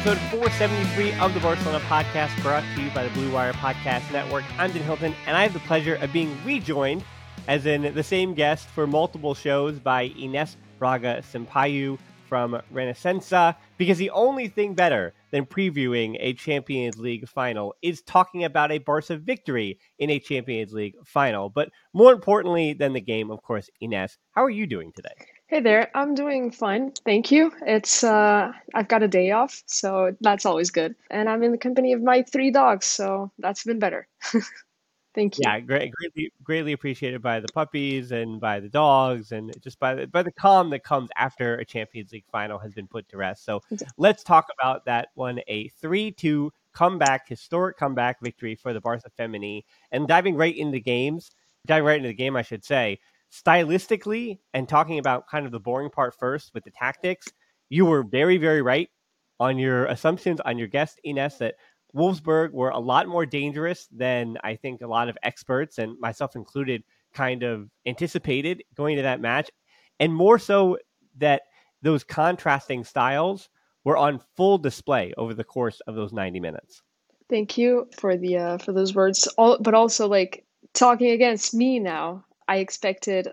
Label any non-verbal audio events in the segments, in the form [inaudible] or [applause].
Episode 473 of the Barcelona podcast, brought to you by the Blue Wire Podcast Network. I'm Dan Hilton, and I have the pleasure of being rejoined, as in the same guest for multiple shows, by Ines Braga Sampaio from Renaissance, because the only thing better than previewing a Champions League final is talking about a Barca victory in a Champions League final. But more importantly than the game, of course, Ines, how are you doing today? Hey there, I'm doing fine, thank you. It's uh, I've got a day off, so that's always good, and I'm in the company of my three dogs, so that's been better. [laughs] thank you. Yeah, great, greatly, greatly appreciated by the puppies and by the dogs, and just by the by the calm that comes after a Champions League final has been put to rest. So let's talk about that one: a three-two comeback, historic comeback victory for the Barca Femení, and diving right into games, diving right into the game, I should say stylistically and talking about kind of the boring part first with the tactics, you were very, very right on your assumptions on your guest, Ines, that Wolfsburg were a lot more dangerous than I think a lot of experts and myself included kind of anticipated going to that match. And more so that those contrasting styles were on full display over the course of those 90 minutes. Thank you for the uh, for those words. All, but also like talking against me now. I expected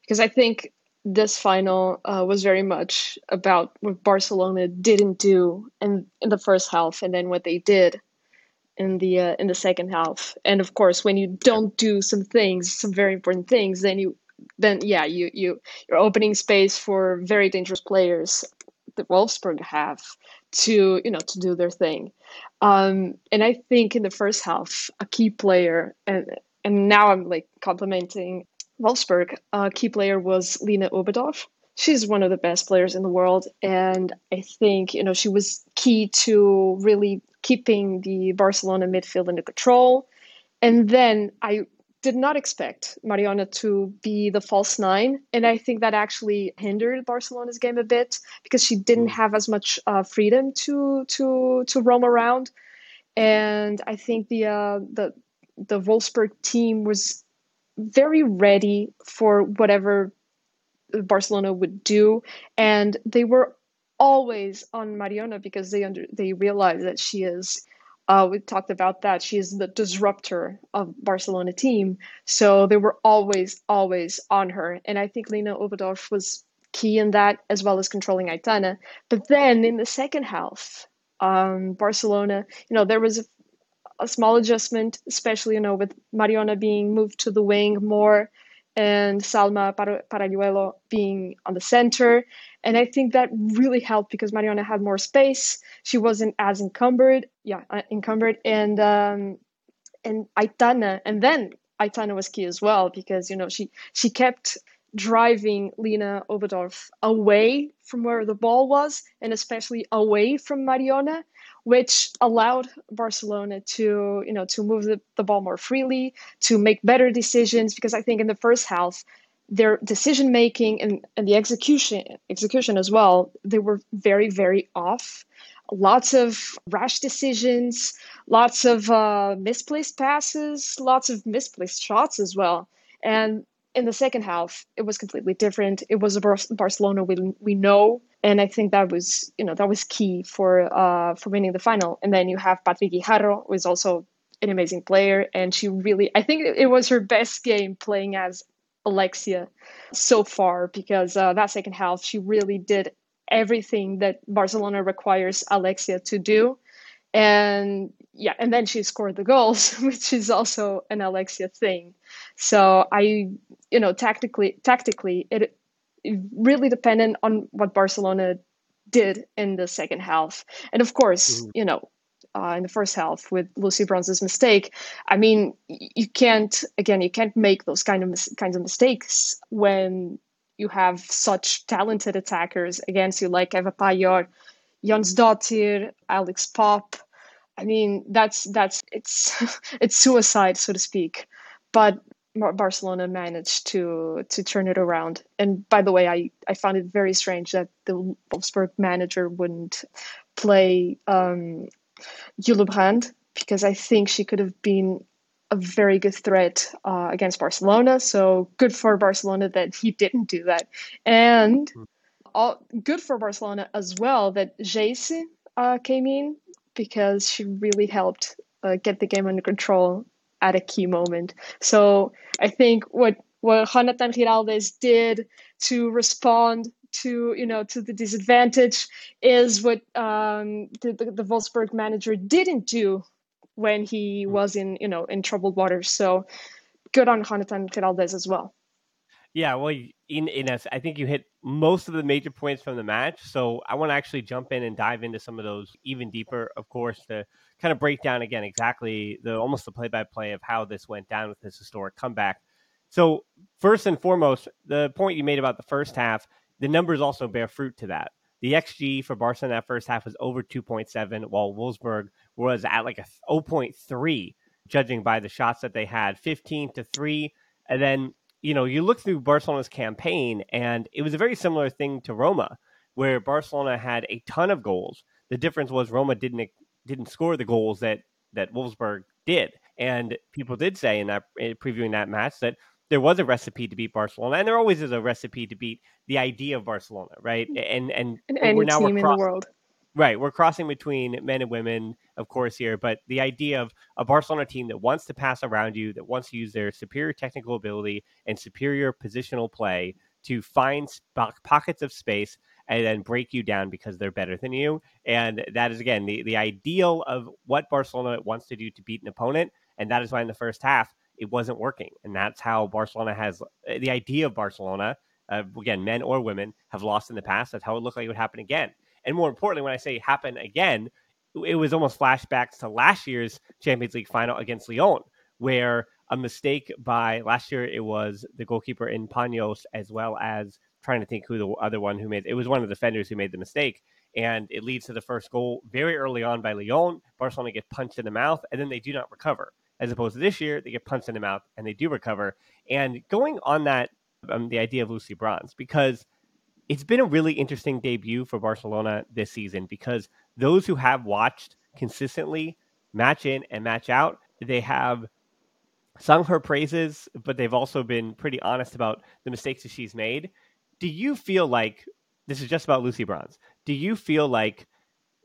because I think this final uh, was very much about what Barcelona didn't do in in the first half, and then what they did in the uh, in the second half. And of course, when you don't do some things, some very important things, then you then yeah, you you you're opening space for very dangerous players that Wolfsburg have to you know to do their thing. Um, and I think in the first half, a key player and and now I'm like complimenting Wolfsburg, a key player was Lena Oberdorf. She's one of the best players in the world, and I think you know she was key to really keeping the Barcelona midfield under control. And then I did not expect Mariona to be the false nine, and I think that actually hindered Barcelona's game a bit because she didn't mm. have as much uh, freedom to to to roam around. And I think the uh, the the Wolfsburg team was very ready for whatever Barcelona would do, and they were always on Mariona because they under they realize that she is. Uh, we talked about that. She is the disruptor of Barcelona team, so they were always, always on her. And I think Lena Oberdorf was key in that, as well as controlling Aitana. But then in the second half, um, Barcelona, you know, there was a a small adjustment, especially you know with Mariona being moved to the wing more and Salma Paralluelo being on the center. And I think that really helped because Mariona had more space. She wasn't as encumbered, yeah, uh, encumbered, and um, and Aitana, and then Aitana was key as well because you know she she kept driving Lena Oberdorf away from where the ball was and especially away from Mariona which allowed Barcelona to, you know, to move the, the ball more freely, to make better decisions. Because I think in the first half, their decision making and, and the execution execution as well, they were very, very off. Lots of rash decisions, lots of uh, misplaced passes, lots of misplaced shots as well. And in the second half, it was completely different. It was a Barcelona we we know, and I think that was you know that was key for uh, for winning the final. And then you have Patri Guijarro, who is also an amazing player, and she really I think it was her best game playing as Alexia so far because uh, that second half she really did everything that Barcelona requires Alexia to do. And yeah and then she scored the goals [laughs] which is also an alexia thing. So i you know tactically tactically it, it really dependent on what barcelona did in the second half and of course mm-hmm. you know uh, in the first half with Lucy Bronze's mistake. I mean, you can't again, you can't make those kind of mis- kinds of mistakes when you have such talented attackers against you like Ewa Pajor, Jonsdottir, Alex Popp. I mean, that's that's it's [laughs] it's suicide, so to speak. But Barcelona managed to to turn it around. And by the way, I, I found it very strange that the Wolfsburg manager wouldn't play um, Jule Brand because I think she could have been a very good threat uh, against Barcelona. So good for Barcelona that he didn't do that, and hmm. all, good for Barcelona as well that Geyse uh, came in because she really helped uh, get the game under control at a key moment. So I think what what Jonatan Giráldez did to respond to you know to the disadvantage is what um, the, the, the Wolfsburg manager didn't do when he was in you know in troubled waters. So good on Jonatan Giráldez as well. Yeah, well, in in a, I think you hit most of the major points from the match. So I want to actually jump in and dive into some of those even deeper. Of course, to kind of break down again exactly the almost the play by play of how this went down with this historic comeback. So first and foremost, the point you made about the first half, the numbers also bear fruit to that. The XG for Barca in that first half was over 2.7, while Wolfsburg was at like a 0.3, judging by the shots that they had, 15 to three, and then you know, you look through Barcelona's campaign, and it was a very similar thing to Roma, where Barcelona had a ton of goals. The difference was Roma didn't didn't score the goals that that Wolfsburg did, and people did say in that in previewing that match that there was a recipe to beat Barcelona, and there always is a recipe to beat the idea of Barcelona, right? Mm. And and, and any we're now team in the world. Right, we're crossing between men and women, of course, here, but the idea of a Barcelona team that wants to pass around you, that wants to use their superior technical ability and superior positional play to find pockets of space and then break you down because they're better than you. And that is again the, the ideal of what Barcelona wants to do to beat an opponent. And that is why in the first half it wasn't working. And that's how Barcelona has the idea of Barcelona. Uh, again, men or women have lost in the past. That's how it looked like it would happen again. And more importantly, when I say happen again, it was almost flashbacks to last year's Champions League final against Lyon, where a mistake by last year it was the goalkeeper in Paños as well as trying to think who the other one who made it was one of the defenders who made the mistake and it leads to the first goal very early on by Lyon. Barcelona get punched in the mouth and then they do not recover. As opposed to this year, they get punched in the mouth and they do recover. And going on that, um, the idea of Lucy Bronze, because it's been a really interesting debut for Barcelona this season because those who have watched consistently match in and match out, they have sung her praises, but they've also been pretty honest about the mistakes that she's made. Do you feel like this is just about Lucy Bronze? Do you feel like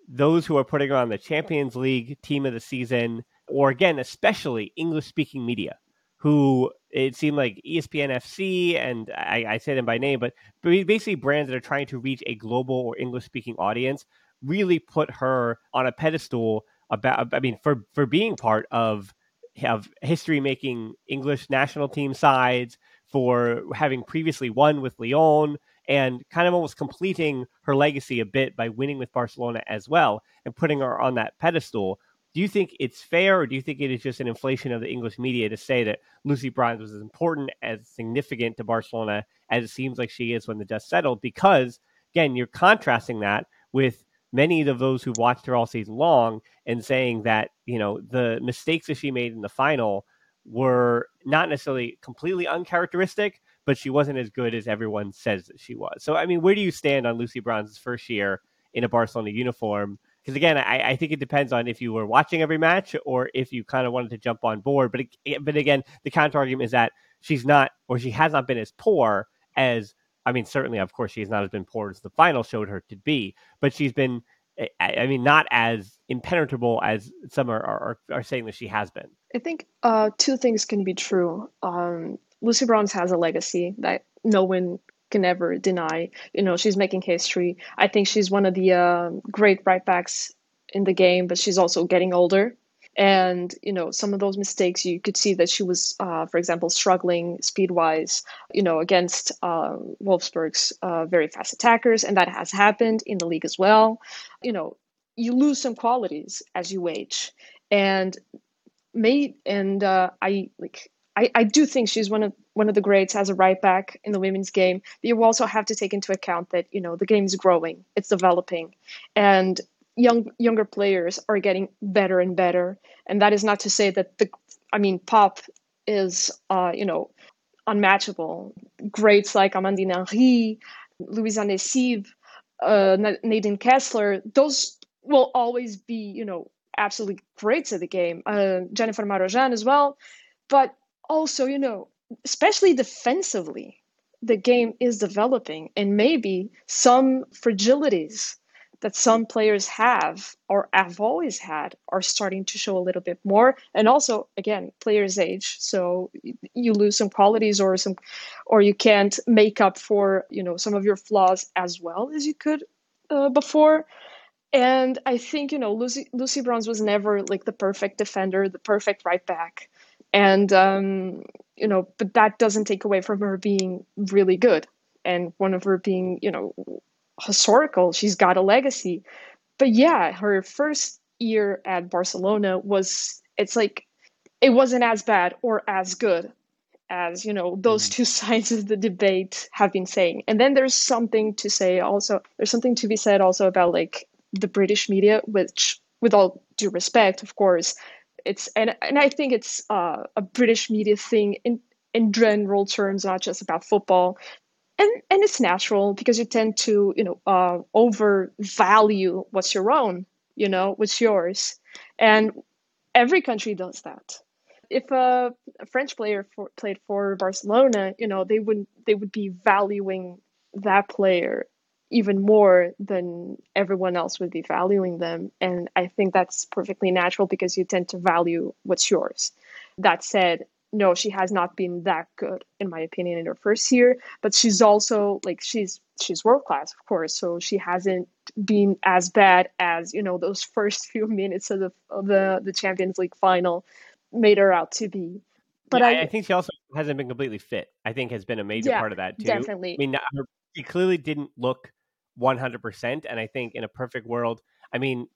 those who are putting her on the Champions League team of the season, or again, especially English speaking media, who it seemed like ESPN FC, and I, I say them by name, but basically brands that are trying to reach a global or English speaking audience really put her on a pedestal about, I mean, for, for being part of, of history making English national team sides, for having previously won with Lyon, and kind of almost completing her legacy a bit by winning with Barcelona as well and putting her on that pedestal do you think it's fair, or do you think it is just an inflation of the English media to say that Lucy Bronze was as important, as significant to Barcelona as it seems like she is when the dust settled? Because again, you're contrasting that with many of those who've watched her all season long and saying that you know the mistakes that she made in the final were not necessarily completely uncharacteristic, but she wasn't as good as everyone says that she was. So, I mean, where do you stand on Lucy Bronze's first year in a Barcelona uniform? Because again, I, I, think it depends on if you were watching every match or if you kind of wanted to jump on board. But but again, the counter argument is that she's not, or she has not been as poor as. I mean, certainly, of course, she has not been poor as the final showed her to be, but she's been I, mean, not as impenetrable as some are, are, are saying that she has been. I think uh, two things can be true. Um, Lucy Bronze has a legacy that no one can ever deny. You know, she's making history. I think she's one of the uh, great right backs in the game, but she's also getting older and you know some of those mistakes you could see that she was uh, for example struggling speed wise you know against uh, wolfsburg's uh, very fast attackers and that has happened in the league as well you know you lose some qualities as you age and may and uh, i like I, I do think she's one of one of the greats as a right back in the women's game. But you also have to take into account that you know the game is growing, it's developing, and young younger players are getting better and better. And that is not to say that the i mean pop is uh, you know unmatchable. Greats like amandine henry louisa nécib uh, nadine kessler those will always be you know absolutely greats at the game. Uh, jennifer marozsán as well. But also you know especially defensively the game is developing and maybe some fragilities that some players have or have always had are starting to show a little bit more. And also again players age so you lose some qualities or some or you can't make up for you know some of your flaws as well as you could uh, before. And i think you know lucy lucy bronze was never like the perfect defender the perfect right back and um you know but that doesn't take away from her being really good and one of her being you know historical. She's got a legacy. But yeah, her first year at Barcelona was it's like it wasn't as bad or as good as you know those mm-hmm. two [laughs] sides of the debate have been saying and then there's something to say also there's something to be said also about like the british media which with all due respect of course it's and and i think it's uh, a british media thing in in general terms not just about football. And and it's natural because you tend to you know uh, overvalue what's your own you know what's yours. And every country does that. If a, a french player for, played for barcelona you know they would they would be valuing that player even more than everyone else would be valuing them and i think that's perfectly natural because you tend to value what's yours that said no, she has not been that good in my opinion in her first year. But she's also like she's she's world class, of course. So she hasn't been as bad as you know those [laughs] first few minutes of the of the the Champions League final made her out to be. But yeah, I, I, think she also hasn't been completely fit. I think has been a major yeah, part of that too. Definitely. I mean, her, she clearly didn't look one hundred percent, and I think in a perfect world, I mean,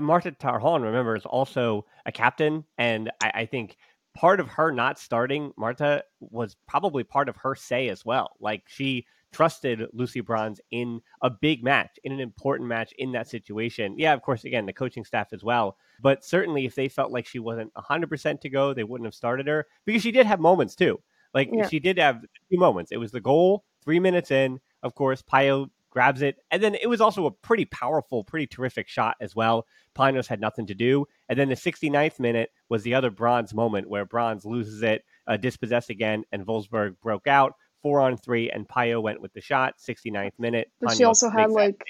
Marta Torrejón, remember, is also a captain, and I, I think part of her not starting Marta was probably part of her say as well. Like she trusted Lucy Bronze in a big match, in an important match in that situation. Yeah, of course, again, the coaching staff as well. But certainly if they felt like she wasn't 100% to go, they wouldn't have started her because she did have moments too. Like yeah. she did have few moments. It was the goal, three minutes in. Of course, Pajor grabs it. And then it was also a pretty powerful, pretty terrific shot as well. Paños had nothing to do. And then the 69th minute was the other Bronze moment where Bronze loses it, uh, dispossessed again, and Wolfsburg broke out four on three, and Pajor went with the shot. 69th minute. But she also had like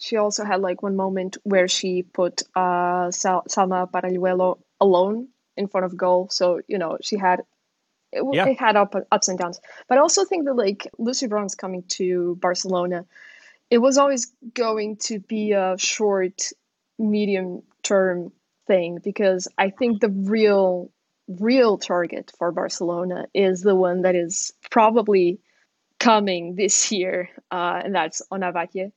she also had like one moment where she put uh, Sal- Salma Paralluelo alone in front of goal. So you know she had it, yeah. it had up, ups and downs. But I also think that like Lucy Bronze coming to Barcelona it was always going to be a short, medium term thing because I think the real real target for Barcelona is the one that is probably coming this year, uh, and that's Ona Batlle.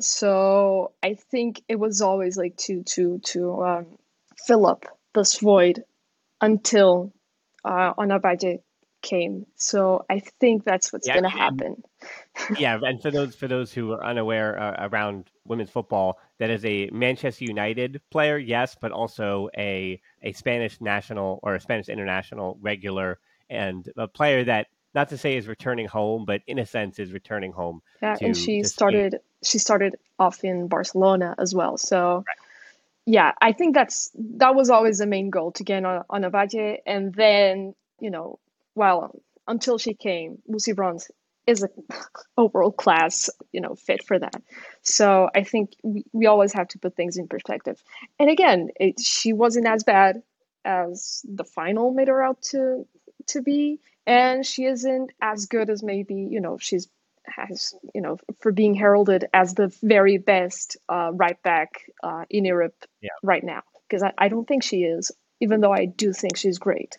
So I think it was always like to to to um, fill up this void until uh, Ona Batlle came. So I think that's what's yeah, going to happen. [laughs] yeah, and for those for those who are unaware uh, around women's football, that is a Manchester United player, yes, but also a a Spanish national or a Spanish international regular, and a player that not to say is returning home, but in a sense is returning home. Yeah, to, and she started Spain. she started off in Barcelona as well. So. Right. Yeah, I think that's that was always the main goal to get on, Ona Batlle, and then you know while until she came, Lucy Bronze is a, [laughs] a world class, you know, fit for that. So I think we, we always have to put things in perspective. And again, it, she wasn't as bad as the final made her out to to be, and she isn't as good as maybe you know she's has you know for being heralded as the very best uh, right back uh, in Europe yeah. right now because I, I don't think she is even though I do think she's great.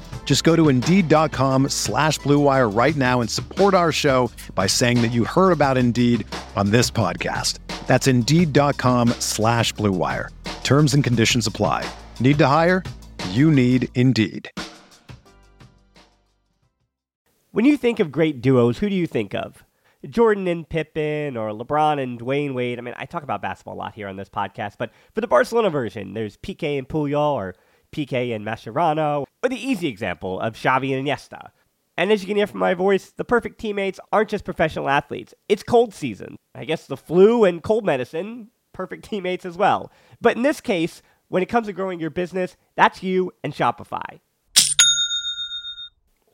Just go to Indeed.com slash BlueWire right now and support our show by saying that you heard about Indeed on this podcast. That's Indeed.com slash BlueWire. Terms and conditions apply. Need to hire? You need Indeed. When you think of great duos, who do you think of? Jordan and Pippen or LeBron and Dwyane Wade. I mean, I talk about basketball a lot here on this podcast, but for the Barcelona version, there's Piqué and Puyol or Piqué and Mascherano, or the easy example of Xavi and Iniesta. And as you can hear from my voice, the perfect teammates aren't just professional athletes. It's cold season. I guess the flu and cold medicine, perfect teammates as well. But in this case, when it comes to growing your business, that's you and Shopify.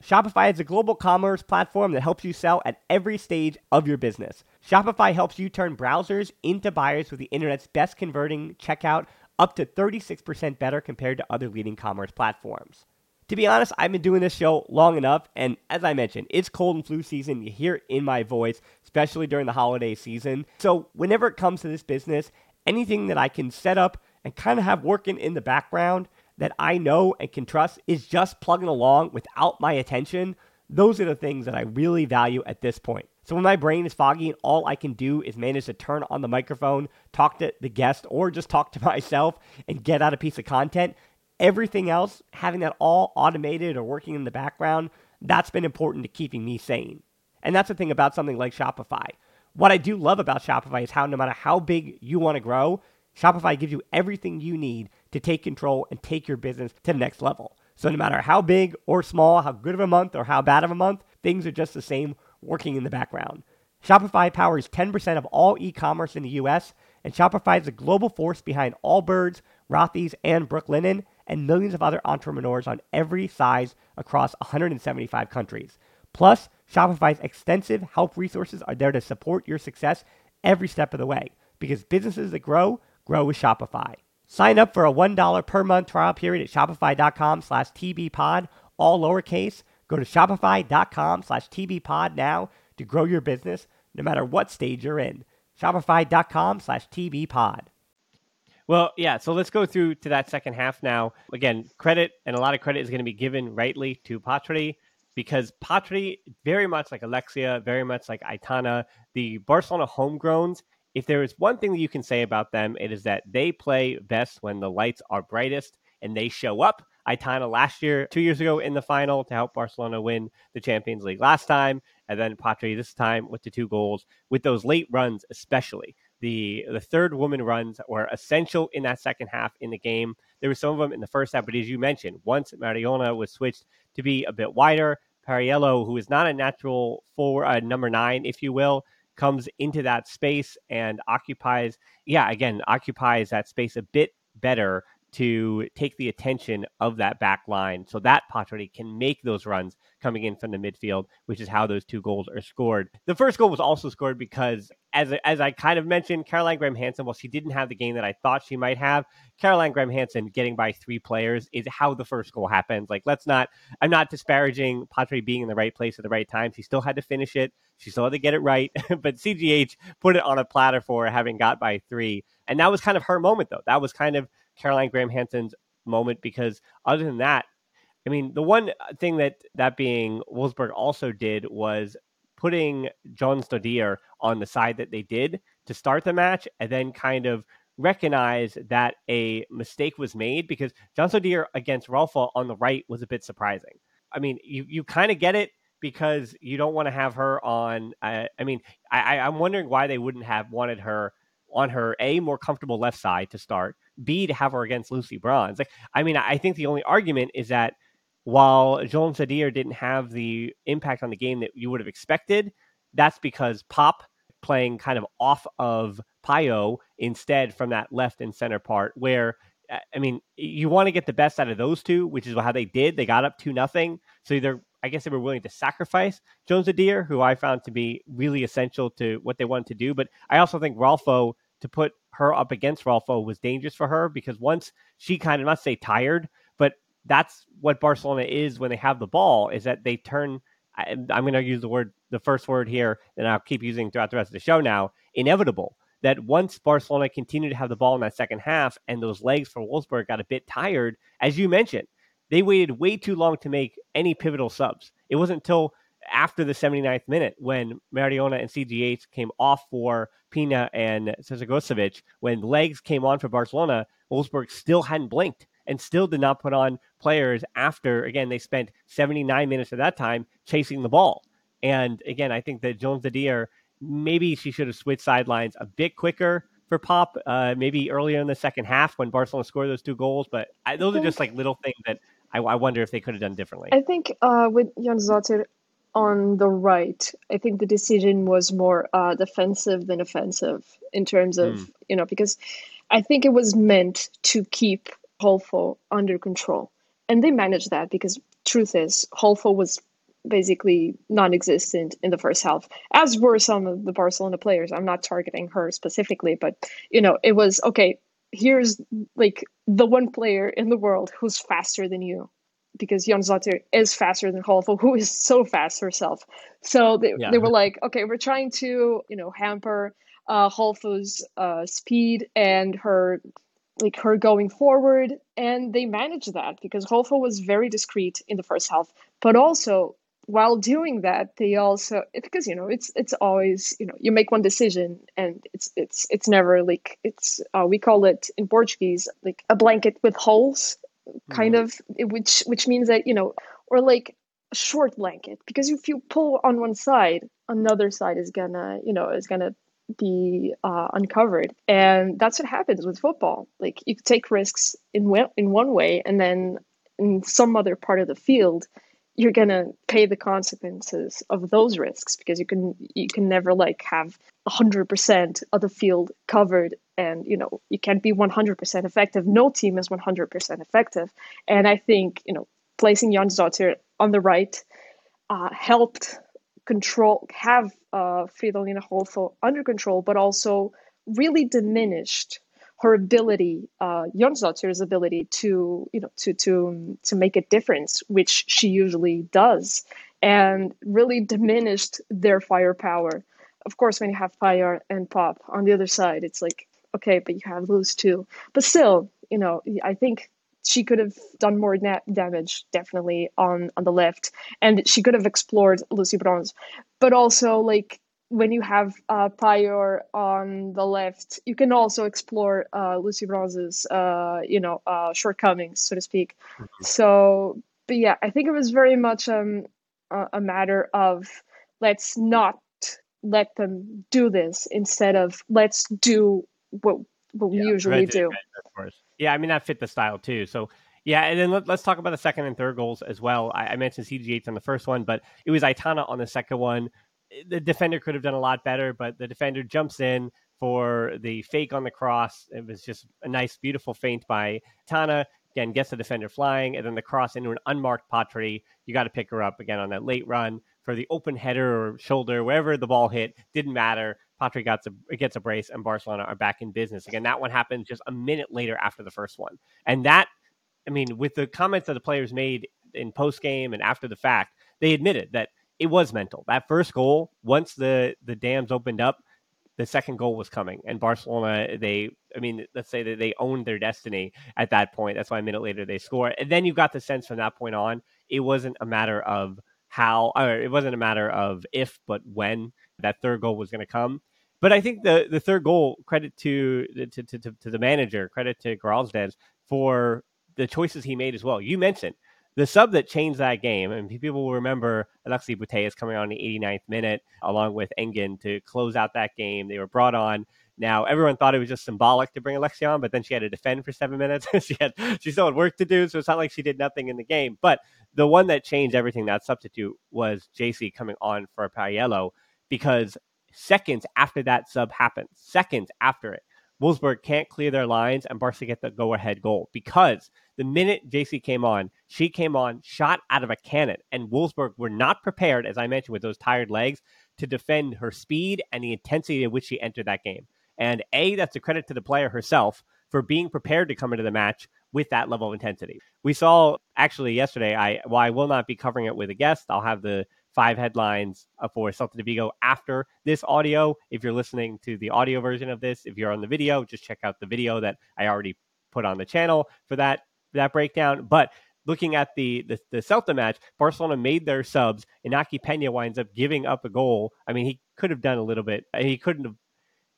Shopify is a global commerce platform that helps you sell at every stage of your business. Shopify helps you turn browsers into buyers with the internet's best converting checkout up to 36% better compared to other leading commerce platforms. To be honest, I've been doing this show long enough, and as I mentioned, it's cold and flu season. You hear it in my voice, especially during the holiday season. So, whenever it comes to this business, anything that I can set up and kind of have working in the background that I know and can trust is just plugging along without my attention. Those are the things that I really value at this point. So when my brain is foggy and all I can do is manage to turn on the microphone, talk to the guest, or just talk to [laughs] myself and get out a piece of content, everything else, having that all automated or working in the background, that's been important to keeping me sane. And that's the thing about something like Shopify. What I do love about Shopify is how no matter how big you want to grow, Shopify gives you everything you need to take control and take your business to the next level. So no matter how big or small, how good of a month or how bad of a month, things are just the same working in the background. Shopify powers 10% of all e commerce in the US, and Shopify is the global force behind Allbirds, Rothy's, and Brooklinen, and millions of other entrepreneurs on every size across 175 countries. Plus, Shopify's extensive help resources are there to support your success every step of the way because businesses that grow grow with Shopify. Sign up for a $1 per month trial period at shopify.com slash tbpod, all lowercase, Go to shopify.com slash tbpod now to grow your business no matter what stage you're in. Shopify.com slash tbpod. Well, yeah, so let's go through to that second half now. Again, credit and a lot of credit is going to be given rightly to Patri because Patri, very much like Alexia, very much like Aitana, the Barcelona homegrowns, if there is one thing that you can say about them, it is that they play best when the lights are brightest and they show up. Aitana last year, two years ago in the final to help Barcelona win the Champions League last time, and then Patri this time with the two goals, with those late runs especially. The the third woman runs were essential in that second half in the game. There were some of them in the first half, but as you mentioned, once Mariona was switched to be a bit wider, Paralluelo, who is not a natural for uh, number nine, if you will, comes into that space and occupies, yeah, again, occupies that space a bit better to take the attention of that back line so that Pacioretty can make those runs coming in from the midfield, which is how those two goals are scored. The first goal was also scored because, as, as I kind of mentioned, Caroline Graham Hansen, while she didn't have the game that I thought she might have, Caroline Graham Hansen getting by three players is how the first goal happens. Like, let's not, I'm not disparaging Pacioretty being in the right place at the right time. She still had to finish it, she still had to get it right, [laughs] but CGH put it on a platter for having got by three. And that was kind of her moment, though. That was kind of Caroline Graham Hansen's moment because other than that, I mean, the one thing that that being Wolfsburg also did was putting Jonsdottir on the side that they did to start the match and then kind of recognize that a mistake was made because Jonsdottir against Rolfo on the right was a bit surprising. I mean, you, you kind of get it because you don't want to have her on. Uh, I mean, I, I'm wondering why they wouldn't have wanted her on her a more comfortable left side to start, b to have her against Lucy Bronze. Like, I mean, I think the only argument is that while Jonsdottir didn't have the impact on the game that you would have expected, that's because Popp playing kind of off of Pajor instead from that left and center part where I mean, you want to get the best out of those two, which is how they did. They got up to nothing. So either I guess they were willing to sacrifice Jonsdottir, who I found to be really essential to what they wanted to do. But I also think Rolfo to put her up against Rolfo was dangerous for her because once she kind of not say tired, but that's what Barcelona is when they have the ball is that they turn. I'm going to use the word, the first word here, and I'll keep using throughout the rest of the show now. Inevitable that once Barcelona continued to have the ball in that second half and those legs for Wolfsburg got a bit tired, as you mentioned, they waited way too long to make any pivotal subs. It wasn't until after the 79th minute when Mariona and CGH came off for Pina and Crnogorčević, when legs came on for Barcelona, Wolfsburg still hadn't blinked and still did not put on players after, again, they spent 79 minutes of that time chasing the ball. And again, I think that Jonsdottir, maybe she should have switched sidelines a bit quicker for Popp, uh, maybe earlier in the second half when Barcelona scored those two goals. But I, those are just like little things that I, I wonder if they could have done differently. I think uh, with Jonsdottir on the right, I think the decision was more uh, defensive than offensive in terms of, mm. you know, because I think it was meant to keep Rolfo under control. And they managed that because truth is, Rolfo was basically non-existent in the first half as were some of the barcelona players i'm not targeting her specifically but you know it was okay here's like the one player in the world who's faster than you because Jonsdottir is faster than Rolfo, who is so fast herself. So they, yeah. they were like, okay, we're trying to, you know, hamper uh, uh, speed and her like her going forward and they managed that because Rolfo was very discreet in the first half but also while doing that they also because you know it's it's always you know you make one decision and it's it's it's never like it's uh, we call it in portuguese like a blanket with holes kind mm. of which which means that you know or like a short blanket because if you pull on one side another side is gonna you know is gonna be uh, uncovered and that's what happens with football like you take risks in in one way and then in some other part of the field you're going to pay the consequences of those risks because you can you can never like have 100% of the field covered and you know you can't be 100% effective. No team is 100% effective. And i think you know placing Jonsdottir on the right uh, helped control have uh, Fridolina under control but also really diminished her ability, uh, Jonsdottir's ability to, you know, to to to make a difference, which she usually does, and really diminished their firepower. Of course, when you have fire and pop on the other side, it's like okay, but you have those too. But still, you know, I think she could have done more na- damage definitely on on the left, and she could have explored Lucy Bronze, but also like when you have uh, Pajor on the left, you can also explore uh, Lucy Bronze's, uh, you know, uh, shortcomings, so to speak. Mm-hmm. So, but yeah, I think it was very much um, a, a matter of let's not let them do this instead of let's do what what we yeah, usually do. Of course. Yeah, I mean that fit the style too. So yeah, and then let, us talk about the second and third goals as well. I, I mentioned CGH on the first one, but it was Aitana on the second one the defender could have done a lot better, but the defender jumps in, for the fake on the cross. It was just a nice, beautiful feint by Tana. Again, gets the defender flying, and then the cross into an unmarked Patri. You got to pick her up again on that late run for the open header or shoulder, wherever the ball hit, didn't matter. Patri gets a gets a brace, and Barcelona are back in business again. That one happened just a minute later after the first one, and that, I mean, with the comments that the players made in post game and after the fact, they admitted that it was mental. That first goal, once the the dams opened up, the second goal was coming. And barcelona they i mean let's say that they owned their destiny at that point. That's why a minute later they score. And then you got the sense from that point on it wasn't a matter of how or it wasn't a matter of if but when that third goal was going to come. But i think the the third goal credit to to, to, to the manager credit to Gralsdans for the choices he made as well. You mentioned the sub that changed that game, and people will remember Alexia Putellas coming on the 89th minute along with Engen to close out that game. They were brought on. Now everyone thought it was just symbolic to bring Alexia on, but then she had to defend for seven minutes. [laughs] she had she still had work to do, so it's not like she did nothing in the game. But the one that changed everything, that substitute, was Geyse coming on for Paralluelo because seconds after that sub happened, seconds after it, Wolfsburg can't clear their lines and Barca get the go ahead goal because the minute Geyse came on, she came on, shot out of a cannon, and Wolfsburg were not prepared, as I mentioned, with those tired legs to defend her speed and the intensity at which she entered that game. And A, that's a credit to the player herself for being prepared to come into the match with that level of intensity. We saw actually yesterday, I while I will not be covering it with a guest, I'll have the five headlines uh, for Celta de Vigo after this audio. If you're listening to the audio version of this, if you're on the video, just check out the video that I already put on the channel for that that breakdown. But looking at the, the the Celta match, Barcelona made their subs. Inaki Pena winds up giving up a goal. I mean, he could have done a little bit. He couldn't have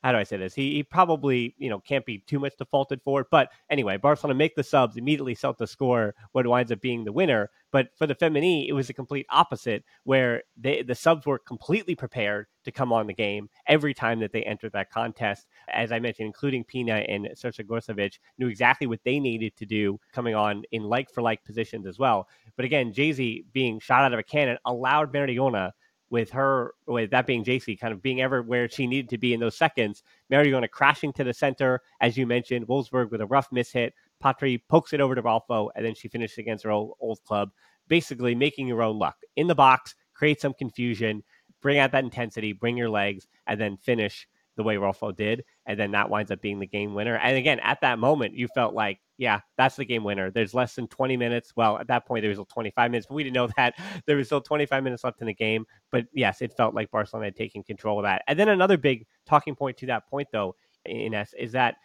how do I say this? He, he probably, you know, can't be too much defaulted for it. But anyway, Barcelona make the subs, immediately Celta score, what winds up being the winner. But for the Femení, it was the complete opposite, where they, the subs were completely prepared to come on the game every time that they entered that contest. As I mentioned, including Pina and Crnogorčević, knew exactly what they needed to do coming on in like for like positions as well. But again, Geyse being shot out of a cannon allowed Mariona with her, with that being Geyse, kind of being everywhere she needed to be in those seconds. Mariona crashing to the center, as you mentioned, Wolfsburg with a rough miss hit. Patri pokes it over to Rolfo, and then she finishes against her old, old club, basically making your own luck. In the box, create some confusion, bring out that intensity, bring your legs, and then finish the way Rolfo did, and then that winds up being the game winner. And again, at that moment, you felt like, yeah, that's the game winner. There's less than 20 minutes. Well, at that point, there was 25 minutes, but we didn't know that [laughs] there was still 25 minutes left in the game. But yes, it felt like Barcelona had taken control of that. And then another big talking point to that point, though, Ines, is that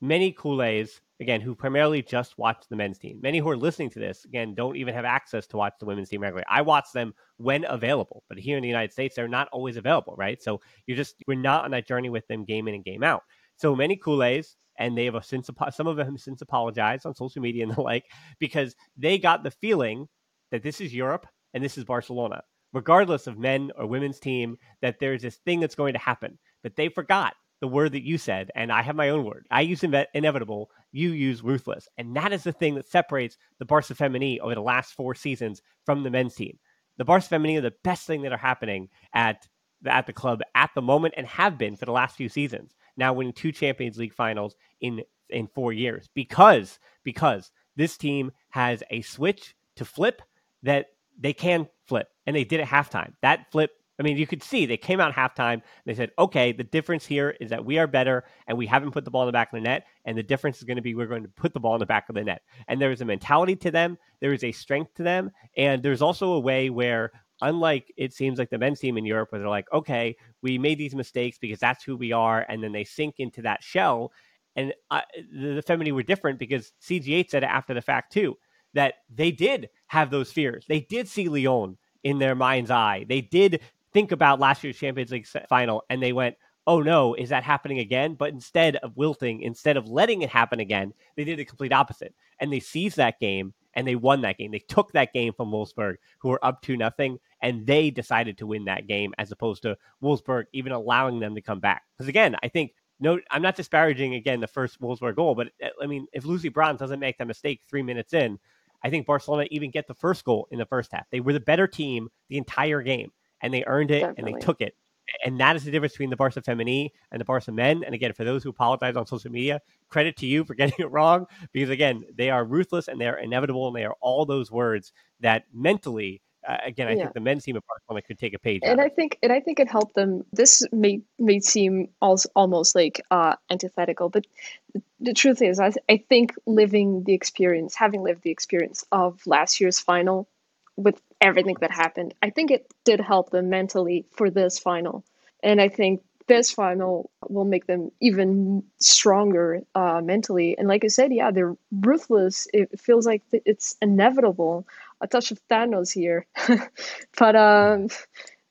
many Culés again, who primarily just watch the men's team. Many who are listening to this, again, don't even have access to watch the women's team regularly. I watch them when available, but here in the United States, they're not always available, right? So you're just, we're not on that journey with them game in and game out. So many Culés, and they have since, some of them have since apologized on social media and the [laughs] like, because they got the feeling that this is Europe and this is Barcelona. Regardless of men or women's team, that there's this thing that's going to happen. But they forgot the word that you said, and I have my own word. I use inevitable, you use ruthless. And that is the thing that separates the Barca Femení over the last four seasons from the men's team. The Barca Femení are the best thing that are happening at the, at the club at the moment and have been for the last few seasons. Now winning two Champions League finals in in four years because because this team has a switch to flip that they can flip and they did at halftime. That flip I mean, you could see they came out halftime. They said, okay, the difference here is that we are better and we haven't put the ball in the back of the net. And the difference is going to be we're going to put the ball in the back of the net. And there is a mentality to them, there is a strength to them. And there's also a way where, unlike it seems like the men's team in Europe, where they're like, okay, we made these mistakes because that's who we are. And then they sink into that shell. And uh, the, the Femení were different because CGH said it after the fact, too, that they did have those fears. They did see Lyon in their mind's eye. They did think about last year's Champions League final and they went, oh no, is that happening again? But instead of wilting, instead of letting it happen again, they did the complete opposite. And they seized that game and they won that game. They took that game from Wolfsburg, who were up to nothing, and they decided to win that game as opposed to Wolfsburg even allowing them to come back. Because again, I think no, I'm not disparaging again the first Wolfsburg goal, but uh, I mean, if Lucy Bronze doesn't make that mistake three minutes in, I think Barcelona even get the first goal in the first half. They were the better team the entire game and they earned it Definitely. and they took it. And that is the difference between the Barca Femení and the Barca men. And again, for those who apologize on social media, credit to you for [laughs] getting it wrong because again, they are ruthless and they are inevitable and they are all those words that mentally uh, again, I yeah. think the men's team of Barcelona could take a page. And I think, and I think it helped them. This may may seem also almost like uh, antithetical, but the, the truth is, I, I think living the experience, having lived the experience of last year's final, with everything that happened, I think it did help them mentally for this final. And I think this final will make them even stronger uh, mentally. And like I said, yeah, they're ruthless. It feels like it's inevitable. A touch of Thanos here, [laughs] but um,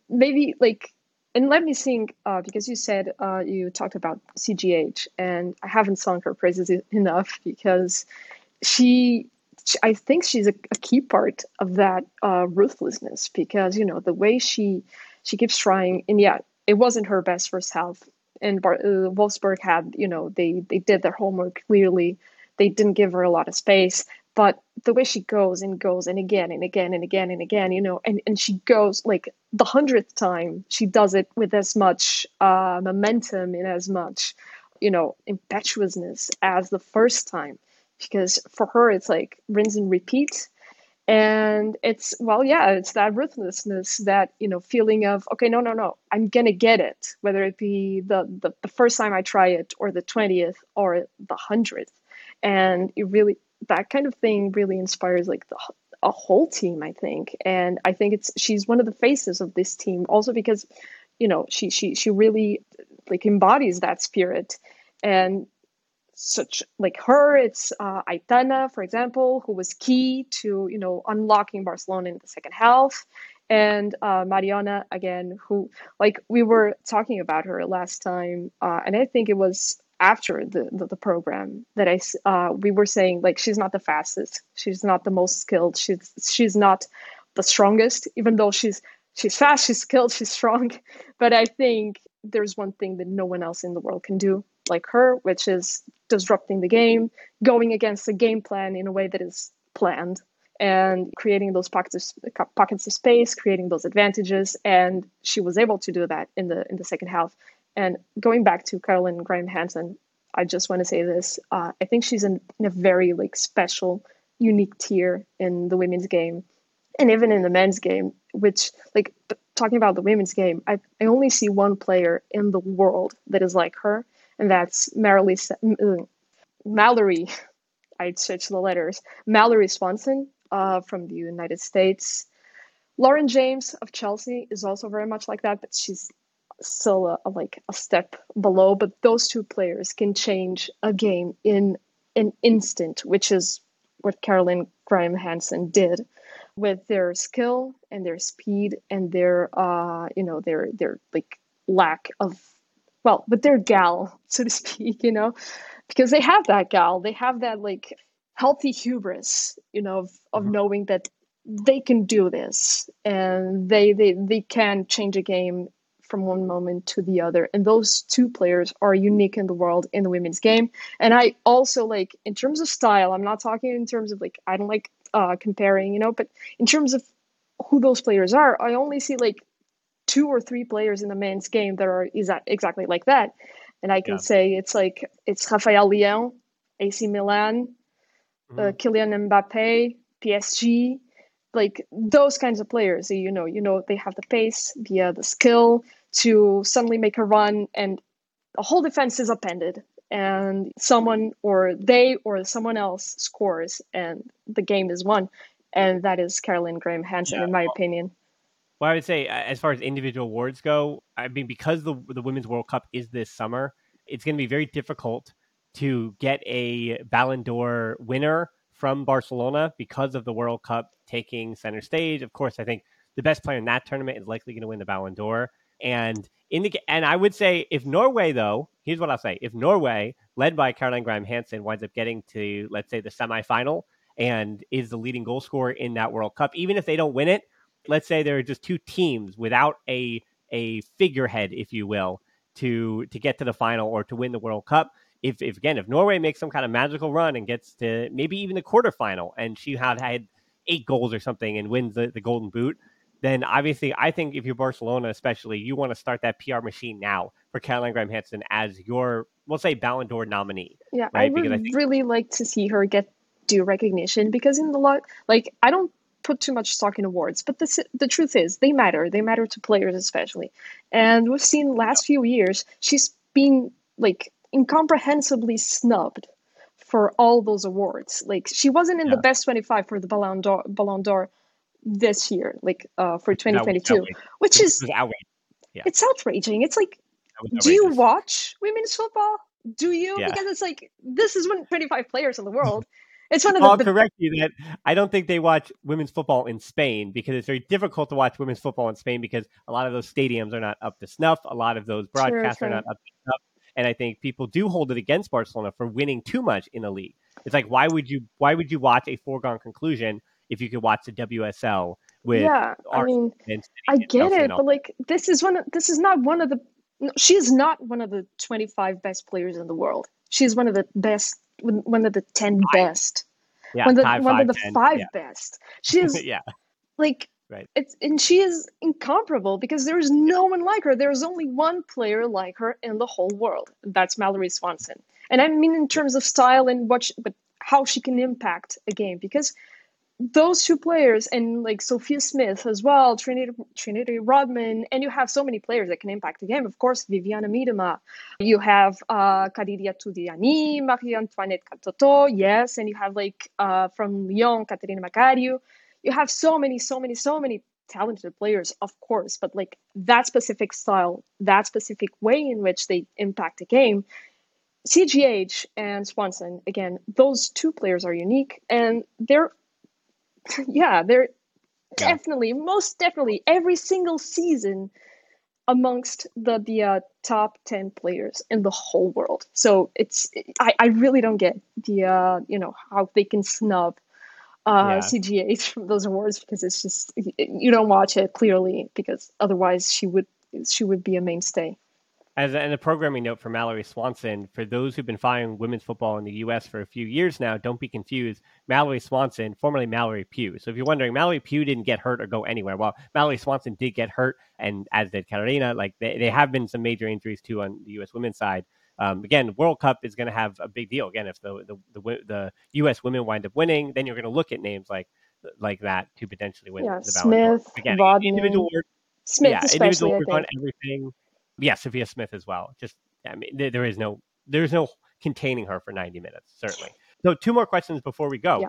maybe like. And let me sing uh, because you said uh, you talked about CGH, and I haven't sung her praises enough because she I think she's a, a key part of that uh, ruthlessness because you know the way she she keeps trying and yeah it wasn't her best first half. And Bar- uh, Wolfsburg had, you know, they they did their homework clearly. They didn't give her a lot of space, but the way she goes and goes and again and again and again and again, you know, and, and she goes like the hundredth time, she does it with as much uh, momentum and as much, you know, impetuousness as the first time. Because for her, it's like rinse and repeat. And it's well yeah it's that ruthlessness that you know feeling of okay no no no i'm gonna get it whether it be the the, the first time i try it or the 20th or the 100th and it really that kind of thing really inspires like the a whole team i think. And i think it's she's one of the faces of this team also because you know she she she really like embodies that spirit. And such like her it's uh, Aitana for example who was key to you know unlocking Barcelona in the second half. And uh, Mariona again who like we were talking about her last time uh, and I think it was after the, the, the program that I uh, we were saying like she's not the fastest. She's not the most skilled. She's she's not the strongest even though she's she's fast she's skilled she's strong. [laughs] But I think there's one thing that no one else in the world can do like her, which is disrupting the game, going against the game plan in a way that is planned, and creating those pockets of, pockets of space, creating those advantages. And she was able to do that in the in the second half. And going back to Caroline Graham Hansen, I just want to say this: uh, I think she's in, in a very like special, unique tier in the women's game, and even in the men's game. Which like talking about the women's game, I, I only see one player in the world that is like her, and that's Marilee, uh, Mallory. I'd switch the letters. Mallory Swanson uh, from the United States. Lauren James of Chelsea is also very much like that, but she's still a, a, like a step below. But those two players can change a game in an instant, which is what Caroline Graham Hansen did with their skill and their speed and their uh you know their their like lack of well, but they're gal, [laughs] so to speak, you know, because they have that gal, they have that like healthy hubris, you know, of, of mm-hmm. knowing that they can do this and they, they they can change a game from one moment to the other. And those two players are unique in the world in the women's game. And I also like in terms of style, I'm not talking in terms of like I don't like uh comparing, you know, but in terms of who those players are, I only see like two or three players in the men's game that are exa- exactly like that. And I can yeah. say it's like it's Rafael Leão, AC Milan, uh, mm-hmm. uh, Kylian Mbappe, PSG, like those kinds of players. You know, you know they have the pace, the uh, the skill to suddenly make a run, and the whole defense is upended, and someone or they or someone else scores, and the game is won. And that is Caroline Graham Hansen, yeah. in my opinion. Well, I would say as far as individual awards go, I mean, because the the Women's World Cup is this summer, it's going to be very difficult to get a Ballon d'Or winner from Barcelona because of the World Cup taking center stage. Of course, I think the best player in that tournament is likely going to win the Ballon d'Or. And in the and I would say if Norway though, here's what I'll say: if Norway, led by Caroline Graham Hansen, winds up getting to let's say the semifinal and is the leading goal scorer in that World Cup, even if they don't win it, let's say there are just two teams without a a figurehead, if you will, to to get to the final or to win the World Cup. If, if again, if Norway makes some kind of magical run and gets to maybe even the quarterfinal, and she had had eight goals or something and wins the, the Golden Boot, then obviously I think if you're Barcelona, especially, you want to start that PR machine now for Caroline Graham Hansen as your, we'll say, Ballon d'Or nominee. Yeah, right? I would I think... really like to see her get due recognition because in the lot, like I don't put too much stock in awards, but the the truth is they matter. They matter to players especially, and we've seen last few years she's been like incomprehensibly snubbed for all those awards. Like she wasn't in yeah. the best 25 for the Ballon d'Or, Ballon d'Or this year, like uh, for 2022, which is yeah. it's outraging. It's like, do you watch women's football? Do you? Yeah. Because it's like this is when 25 players in the world. [laughs] It's one of I'll the. I'll correct you that I don't think they watch women's football in Spain because it's very difficult to watch women's football in Spain because a lot of those stadiums are not up to snuff. A lot of those broadcasts are not up to snuff. And I think people do hold it against Barcelona for winning too much in the league. It's like why would you why would you watch a foregone conclusion if you could watch the WSL with Yeah, I mean I get it, but like this is one of, this is not one of the no, she is not one of the 25 best players in the world. She's one of the best one of the 10 best. Yeah, one of the, five, one five, of the 10, 5 yeah. best. She is [laughs] yeah. like Right. It's and she is incomparable because there is no one like her. There is only one player like her in the whole world. That's Mallory Swanson. And I mean in terms of style and what, she, but how she can impact a game because those two players and like Sophia Smith as well, Trinity Trinity Rodman, and you have so many players that can impact the game. Of course, Viviana Miedema. You have uh, Kadidiatou Diani, Marie Antoinette Katoto, yes, and you have like uh, from Lyon, Catarina Macario you have so many, so many, so many talented players, of course, but like that specific style, that specific way in which they impact the game. CGH and Swanson, again, those two players are unique and they're, [laughs] yeah, they're yeah. definitely, most definitely, every single season amongst the the uh, top 10 players in the whole world. So it's, I, I really don't get the, uh, you know, how they can snub uh, yeah. CGH [laughs] from those awards because it's just you don't watch it clearly because otherwise she would she would be a mainstay. As a, and a programming note for Mallory Swanson, for those who've been following women's football in the U.S. for a few years now, don't be confused. Mallory Swanson, formerly Mallory Pugh. So if you're wondering, Mallory Pugh didn't get hurt or go anywhere. Well, Mallory Swanson did get hurt, and as did Carolina. Like they, they have been some major injuries too on the U.S. women's side. Um, again, World Cup is going to have a big deal. Again, if the, the the the U.S. women wind up winning, then you're going to look at names like like that to potentially win yeah, the Smith, Again, Rodman, individual work, Smith, yeah, individual work on everything. Yeah, Sophia Smith as well. Just I mean, there, there is no there is no containing her for 90 minutes, certainly. So, two more questions before we go. Yeah.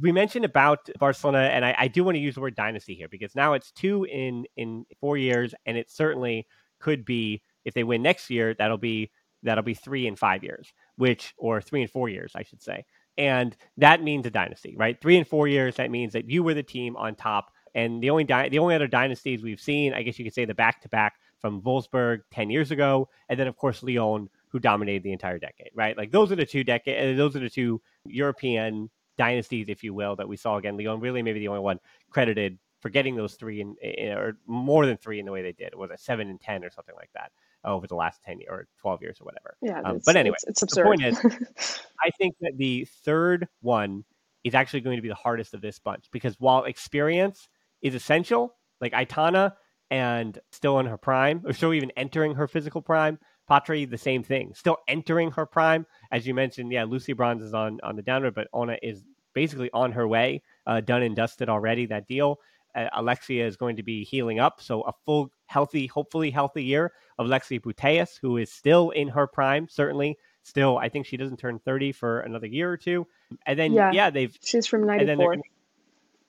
We mentioned about Barcelona, and I, I do want to use the word dynasty here because now it's two in in four years, and it certainly could be if they win next year, that'll be that'll be three in five years, which, or three and four years, I should say. And that means a dynasty, right? Three and four years, that means that you were the team on top. And the only di- the only other dynasties we've seen, I guess you could say the back to back from Wolfsburg 10 years ago. And then, of course, Lyon, who dominated the entire decade, right? Like those are the two decade, uh, those are the two European dynasties, if you will, that we saw again. Lyon really maybe the only one credited for getting those three in, in, or more than three in the way they did. It was a seven and 10 or something like that over the last 10 or 12 years or whatever. Yeah. Um, but anyway, it's, it's absurd. The point is, [laughs] I think that the third one is actually going to be the hardest of this bunch because while experience is essential, like Aitana and still in her prime, or still even entering her physical prime, Patri, the same thing, still entering her prime. As you mentioned, yeah, Lucy Bronze is on, on the downward, but Ona is basically on her way, uh, done and dusted already, that deal. Uh, Alexia is going to be healing up. So a full, healthy, hopefully healthy year of Lexi Putellas, who is still in her prime, certainly. Still, I think she doesn't turn 30 for another year or two. And then, yeah, yeah they've. She's from 94.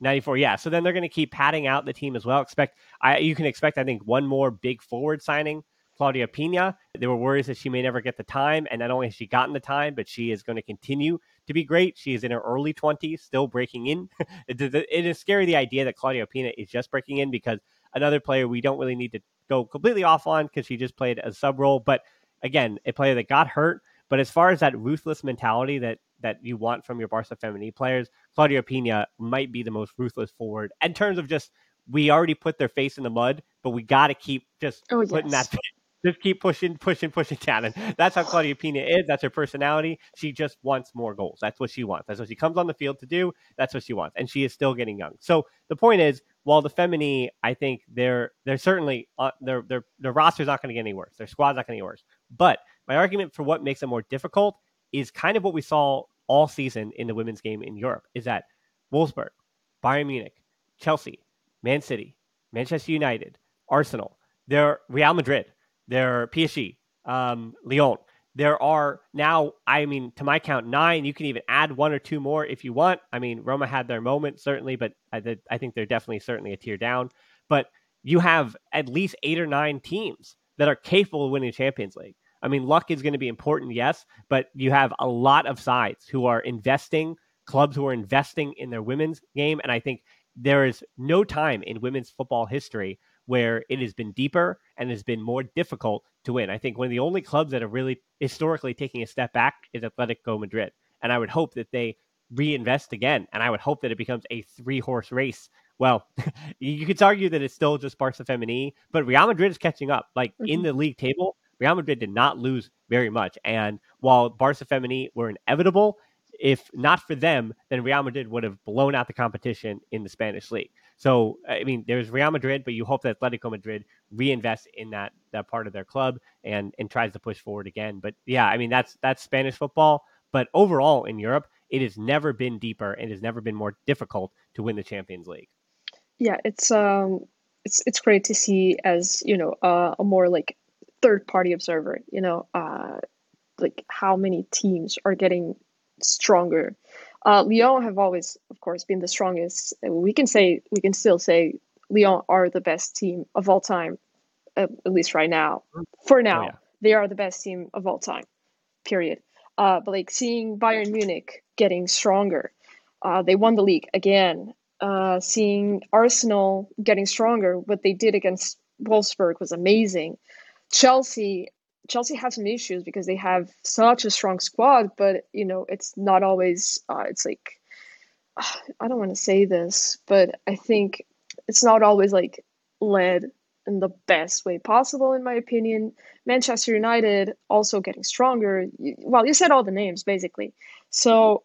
94, yeah. So then they're going to keep padding out the team as well. Expect, I you can expect, I think, one more big forward signing Claudia Pina. There were worries that she may never get the time, and not only has she gotten the time, but she is going to continue to be great. She is in her early 20s, still breaking in. [laughs] it is scary the idea that Claudia Pina is just breaking in because another player we don't really need to go completely off on because she just played a sub role. But again, a player that got hurt. But as far as that ruthless mentality that that you want from your Barca Feminine players, Claudia Pina might be the most ruthless forward in terms of just we already put their face in the mud, but we got to keep just oh, putting that just keep pushing, pushing, pushing down. And that's how Claudia Pina is. That's her personality. She just wants more goals. That's what she wants. That's what she comes on the field to do. That's what she wants. And she is still getting young. So the point is, while the Femení, I think they're they're certainly uh, their their their roster's not going to get any worse. Their squad's not going to get worse. But my argument for what makes it more difficult is kind of what we saw all season in the women's game in Europe. Is that Wolfsburg, Bayern Munich, Chelsea, Man City, Manchester United, Arsenal, they're Real Madrid, they're PSG, um, Lyon. There are now, I mean, to my count, nine. You can even add one or two more if you want. I mean, Roma had their moment, certainly, but I, I think they're definitely, certainly a tier down. But you have at least eight or nine teams that are capable of winning Champions League. I mean, luck is going to be important, yes, but you have a lot of sides who are investing, clubs who are investing in their women's game. And I think there is no time in women's football history where it has been deeper and has been more difficult to win. I think one of the only clubs that are really historically taking a step back is Atletico Madrid. And I would hope that they reinvest again. And I would hope that it becomes a three horse race. Well, [laughs] you could argue that it's still just Barca Femení, but Real Madrid is catching up. Like mm-hmm. in the league table, Real Madrid did not lose very much. And while Barca Femení were inevitable, if not for them, then Real Madrid would have blown out the competition in the Spanish league. So, I mean, there's Real Madrid, but you hope that Atletico Madrid reinvests in that that part of their club and and tries to push forward again. But yeah, I mean, that's that's Spanish football. But overall in Europe, it has never been deeper and has never been more difficult to win the Champions League. Yeah, it's um, it's it's great to see as you know uh, a more like third party observer. You know, uh, like how many teams are getting stronger. Uh, Lyon have always, of course, been the strongest. We can say we can still say Lyon are the best team of all time, at, at least right now. For now, oh, yeah. they are the best team of all time. Period. Uh, but like seeing Bayern Munich getting stronger, uh, they won the league again. Uh, seeing Arsenal getting stronger, what they did against Wolfsburg was amazing. Chelsea Chelsea have some issues because they have such a strong squad, but you know it's not always. Uh, it's like [sighs] I don't want to say this, but I think it's not always like led in the best way possible, in my opinion. Manchester United also getting stronger. Well, you said all the names basically, so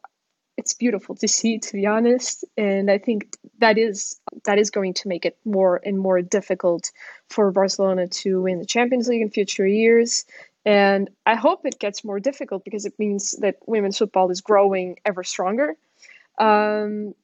it's beautiful to see, to be honest. And I think that is that is going to make it more and more difficult for Barcelona to win the Champions League in future years. And I hope it gets more difficult because it means that women's football is growing ever stronger. Um,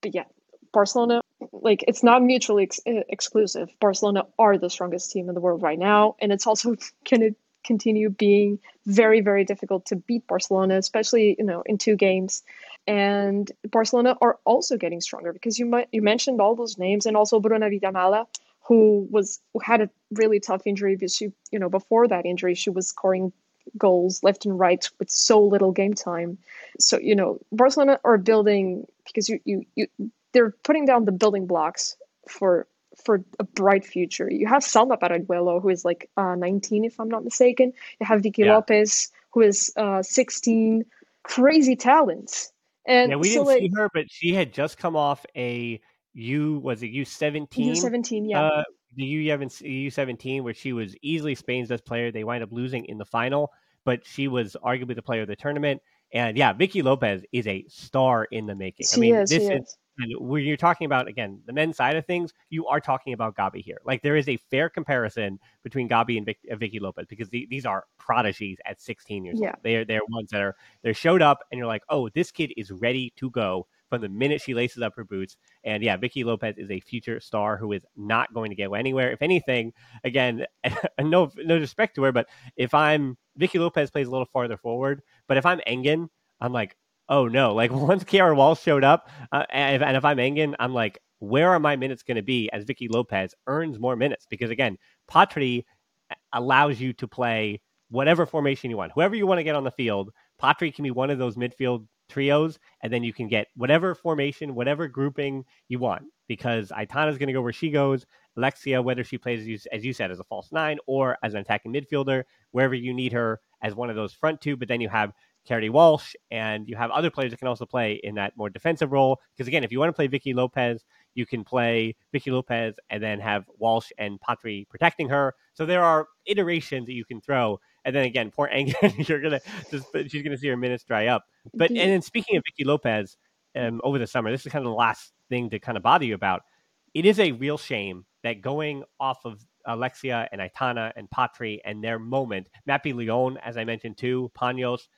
but yeah, Barcelona, like it's not mutually ex- exclusive. Barcelona are the strongest team in the world right now, and it's also [laughs] going to continue being very, very difficult to beat Barcelona, especially you know in two games and Barcelona are also getting stronger because you might you mentioned all those names and also Bruna Vilamala, who was who had a really tough injury because she you know before that injury she was scoring goals left and right with so little game time. So you know Barcelona are building because you you, you they're putting down the building blocks for for a bright future. You have Salma Paralluelo, who is like uh, 19, if I'm not mistaken. You have Vicky yeah. Lopez, who is uh, 16. Crazy talents. And yeah, we so didn't like, see her, but she had just come off a U was it U seventeen? U seventeen, yeah. Uh, the U seventeen, where she was easily Spain's best player. They wind up losing in the final, but she was arguably the player of the tournament. And yeah, Vicky Lopez is a star in the making. She I mean, is, this is, is when you're talking about again the men's side of things, you are talking about Gavi here. Like there is a fair comparison between Gavi and Vic, uh, Vicky Lopez because the, these are prodigies at 16 years yeah. old. They are they're ones that are they're showed up and you're like, oh, this kid is ready to go from the minute she laces up her boots. And yeah, Vicky Lopez is a future star who is not going to go anywhere. If anything, again, [laughs] no no respect to her, but if I'm Vicky Lopez plays a little farther forward, but if I'm Engen, I'm like, oh no, like [laughs] once Keira Walsh showed up, uh, and, if, I'm Engen, I'm like, where are my minutes going to be as Vicky Lopez earns more minutes? Because again, Patri allows you to play whatever formation you want, whoever you want to get on the field. Patri can be one of those midfield trios, and then you can get whatever formation, whatever grouping you want. Because Aitana is going to go where she goes. Alexia, whether she plays as you said as a false nine or as an attacking midfielder, wherever you need her as one of those front two. But then you have Keira Walsh, and you have other players that can also play in that more defensive role. Because again, if you want to play Vicky Lopez, you can play Vicky Lopez and then have Walsh and Patri protecting her. So there are iterations that you can throw. And then again, poor Engen, [laughs] you're gonna just she's gonna see her minutes dry up. But and then speaking of Vicky Lopez, um, over the summer, this is kind of the last thing to kind of bother you about. It is a real shame that going off of Alexia and Aitana and Patri and their moment, Mapi Leon, as I mentioned too, Paños,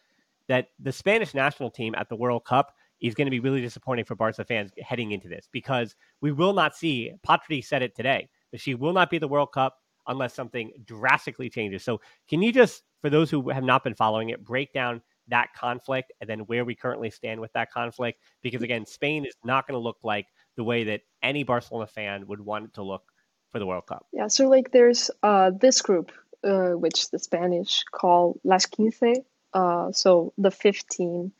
that the Spanish national team at the World Cup is going to be really disappointing for Barca fans heading into this because we will not see. Patri said it today that she will not be the World Cup unless something drastically changes. So, can you just, for those who have not been following it, break down that conflict and then where we currently stand with that conflict? Because again, Spain is not going to look like the way that any Barcelona fan would want it to look for the World Cup. Yeah, so like there's uh, this group, uh, which the Spanish call Las Quince, uh, so the 15,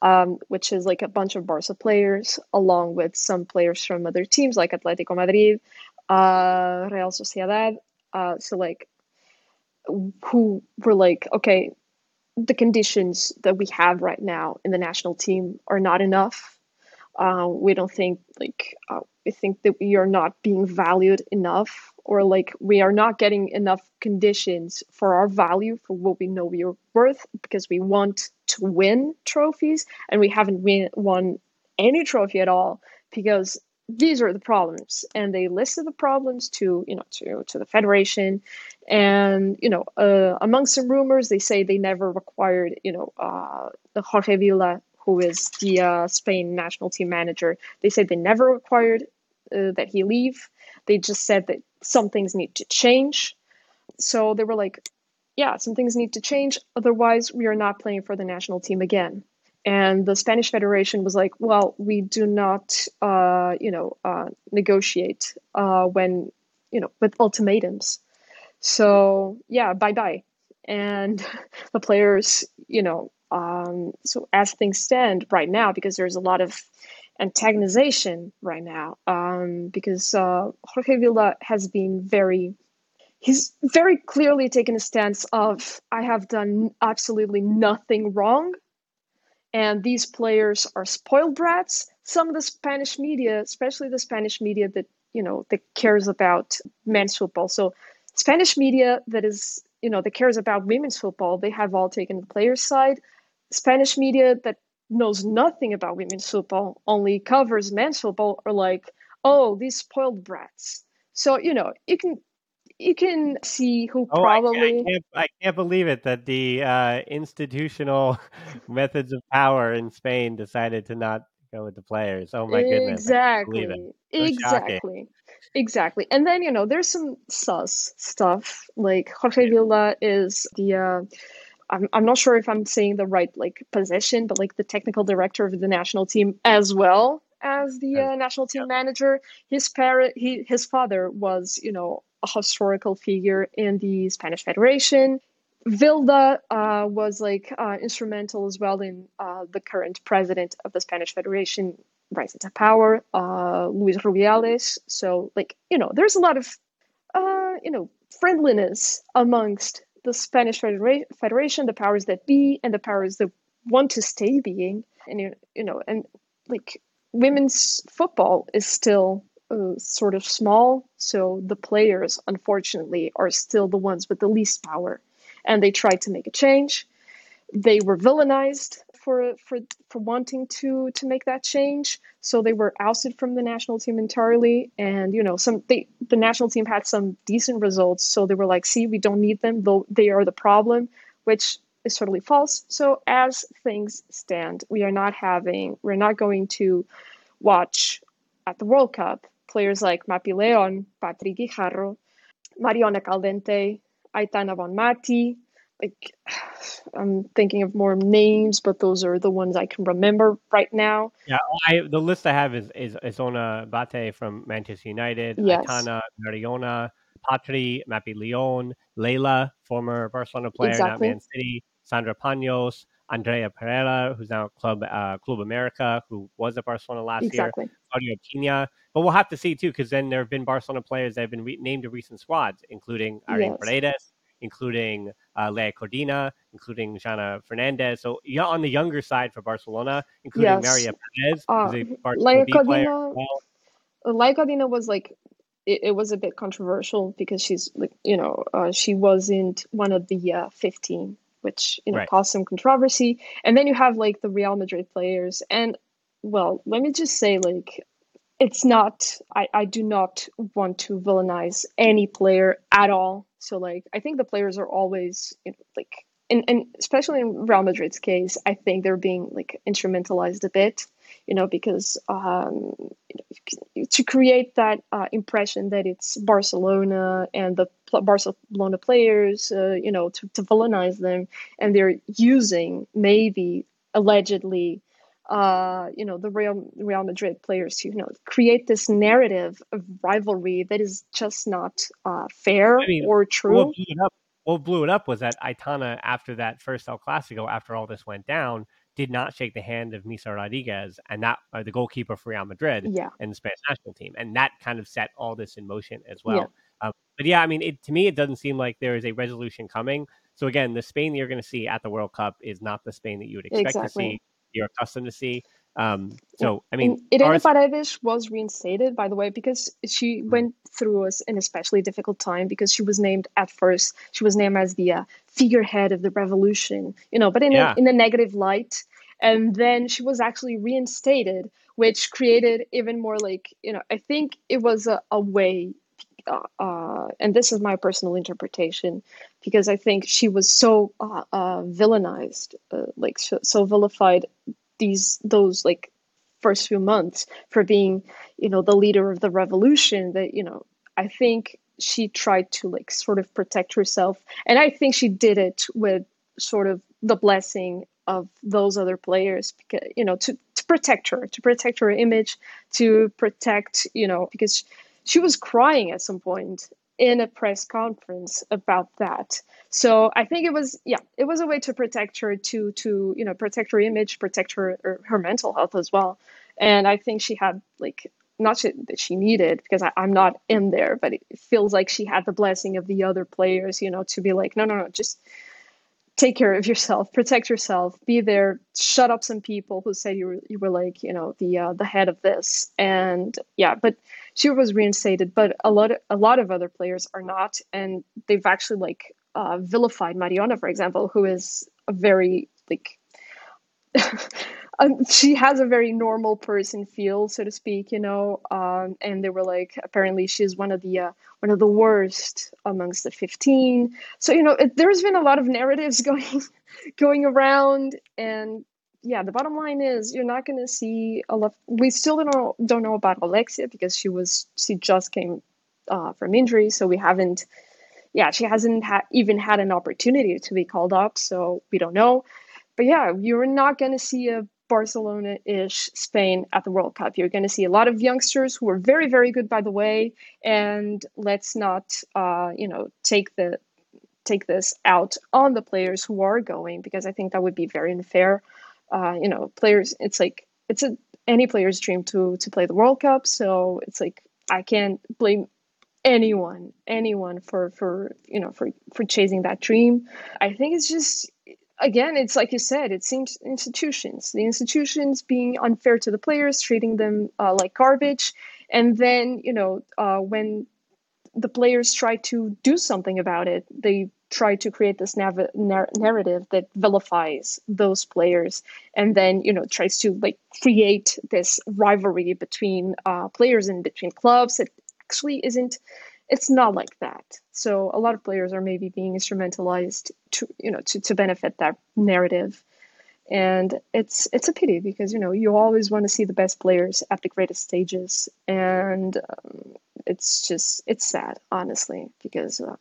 um, which is like a bunch of Barca players, along with some players from other teams like Atletico Madrid, uh, Real Sociedad. Uh, so like, who were like, okay, the conditions that we have right now in the national team are not enough. Uh, we don't think like we think that we are not being valued enough, or like we are not getting enough conditions for our value for what we know we are worth because we want to win trophies and we haven't win, won any trophy at all because these are the problems and they listed the problems to you know to to the federation. And you know uh, among some rumors they say they never required you know uh, the jorge vilda who is the uh, spain national team manager they said they never required uh, that he leave they just said that some things need to change so they were like yeah some things need to change otherwise we are not playing for the national team again and the Spanish Federation was like, "Well, we do not, uh, you know, uh, negotiate uh, when, you know, with ultimatums. So yeah, bye bye." And [laughs] the players, you know, um, so as things stand right now, because there's a lot of antagonization right now, um, because uh, Jorge Vilda has been very he's very clearly taken a stance of I have done absolutely nothing wrong and these players are spoiled brats. Some of the Spanish media, especially the Spanish media that you know that cares about men's football, so Spanish media that is you know that cares about women's football, they have all taken the players' side. Spanish media that knows nothing about women's football, only covers men's football, are like, oh, these spoiled brats. So you know you can you can see who oh, probably. I, I, can't, I, can't, believe it that the uh, institutional [laughs] methods of power in Spain decided to not go with the players. Oh my goodness! Exactly. exactly. Shocking. Exactly. And then you know, there's some sus stuff like Jorge Vilda is the. Uh, I'm, I'm not sure if I'm saying the right like position, but like the technical director of the national team as well as the uh, national team yeah. manager. His parent, he his father was you know a historical figure in the Spanish Federation. Vilda uh, was like uh, instrumental as well in uh, the current president of the Spanish Federation rising to power, uh, Luis Rubiales. So, like you know, there's a lot of uh, you know friendliness amongst the Spanish Federa- Federation, the powers that be, and the powers that want to stay being. And you, know, and like women's football is still uh, sort of small. So the players, unfortunately, are still the ones with the least power. And they tried to make a change. They were villainized for for for wanting to to make that change. So they were ousted from the national team entirely. And you know, some they the national team had some decent results. So they were like, "See, we don't need them. Though they are the problem," which is totally false. So as things stand, we are not having we're not going to watch at the World Cup players like Mapi Leon, Patri Guijarro, Mariona Caldentey, Aitana Bonmati. Like, I'm thinking of more names, but those are the ones I can remember right now. Yeah, I, the list I have is is Isona Bate from Manchester United, yes. Aitana Mariona, Patri, Mapi Leon, Leila, former Barcelona player, exactly. not Man City, Sandra Paños, Andrea Pereira, who's now Club uh, Club America, who was at Barcelona last exactly. year, Claudia Pina. But we'll have to see too, because then there have been Barcelona players that have been re- named to recent squads, including Irene yes. Paredes, including uh, Laia Codina, including Jana Fernandez. So yeah, on the younger side for Barcelona, including yes. Maria Perez, uh, who's a Barcelona Codina, well. Laia Codina was like it, it, was a bit controversial because she's like you know uh, she wasn't one of the uh, 15 which you know right. caused some controversy and then you have like the real madrid players and well let me just say like it's not I, I do not want to villainize any player at all so like i think the players are always you know, like and, and especially in real madrid's case i think they're being like instrumentalized a bit you know, because um, to create that uh, impression that it's Barcelona and the Barcelona players, uh, you know, to, to villainize them, and they're using maybe allegedly, uh, you know, the Real Real Madrid players to you know create this narrative of rivalry that is just not uh, fair I mean, or true. What what blew it up was that Aitana, after that first El Clasico, after all this went down, did not shake the hand of Misa Rodriguez and that uh, the goalkeeper for Real Madrid yeah. and the Spanish national team, and that kind of set all this in motion as well. Yeah. Um, but yeah, I mean, it, to me, it doesn't seem like there is a resolution coming. So again, the Spain that you're going to see at the World Cup is not the Spain that you would expect exactly. to see. You're accustomed to see. Um, so I mean, Irene Paredes was reinstated, by the way, because she mm-hmm. went through an especially difficult time because she was named at first. She was named as the uh, figurehead of the revolution, you know, but in yeah. a, in a negative light. And then she was actually reinstated, which created even more like you know. I think it was a, a way uh, uh, and this is my personal interpretation, because I think she was so uh, uh villainized, uh, like so, so, vilified these those like first few months for being you know the leader of the revolution that you know i think she tried to like sort of protect herself. And i think she did it with sort of the blessing of those other players because you know to, to protect her to protect her image to protect you know because she was crying at some point in a press conference about that. So I think it was yeah, it was a way to protect her to to you know protect her image, protect her her, her mental health as well. And I think she had like not she, that she needed because I, I'm not in there, but it feels like she had the blessing of the other players, you know, to be like, no, no, no, just take care of yourself, protect yourself, be there, shut up some people who said you were you were like you know the uh, the head of this, and yeah, but she was reinstated, but a lot of, a lot of other players are not, and they've actually like uh, vilified Mariona, for example, who is a very like. [laughs] Um, she has a very normal person feel, so to speak, you know. Um, and they were like, apparently, she's one of the uh, one of the worst amongst the fifteen. So you know, it, there's been a lot of narratives [laughs] going going around, and yeah, the bottom line is you're not going to see a lot. We still don't know, don't know about Alexia because she was she just came uh, from injury, so we haven't. Yeah, she hasn't ha- even had an opportunity to be called up, so we don't know. But yeah, you're not going to see a Barcelona ish Spain at the World Cup. You're going to see a lot of youngsters who are very, very good, by the way. And let's not, uh, you know, take the take this out on the players who are going because I think that would be very unfair uh, you know, players. It's like it's a any player's dream to to play the World Cup. So it's like I can't blame anyone anyone for for you know for for chasing that dream. I think it's just again it's like you said it seems institutions the institutions being unfair to the players treating them uh, like garbage and then you know uh, when the players try to do something about it they try to create this nav- narrative that vilifies those players and then you know tries to like create this rivalry between uh, players and between clubs. It actually isn't it's not like that. So a lot of players are maybe being instrumentalized to you know to, to benefit that narrative. And it's it's a pity because you know you always want to see the best players at the greatest stages. And um, it's just it's sad honestly because uh,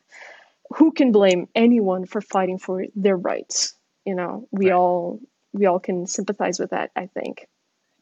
who can blame anyone for fighting for their rights? You know, we right. all we all can sympathize with that. I think.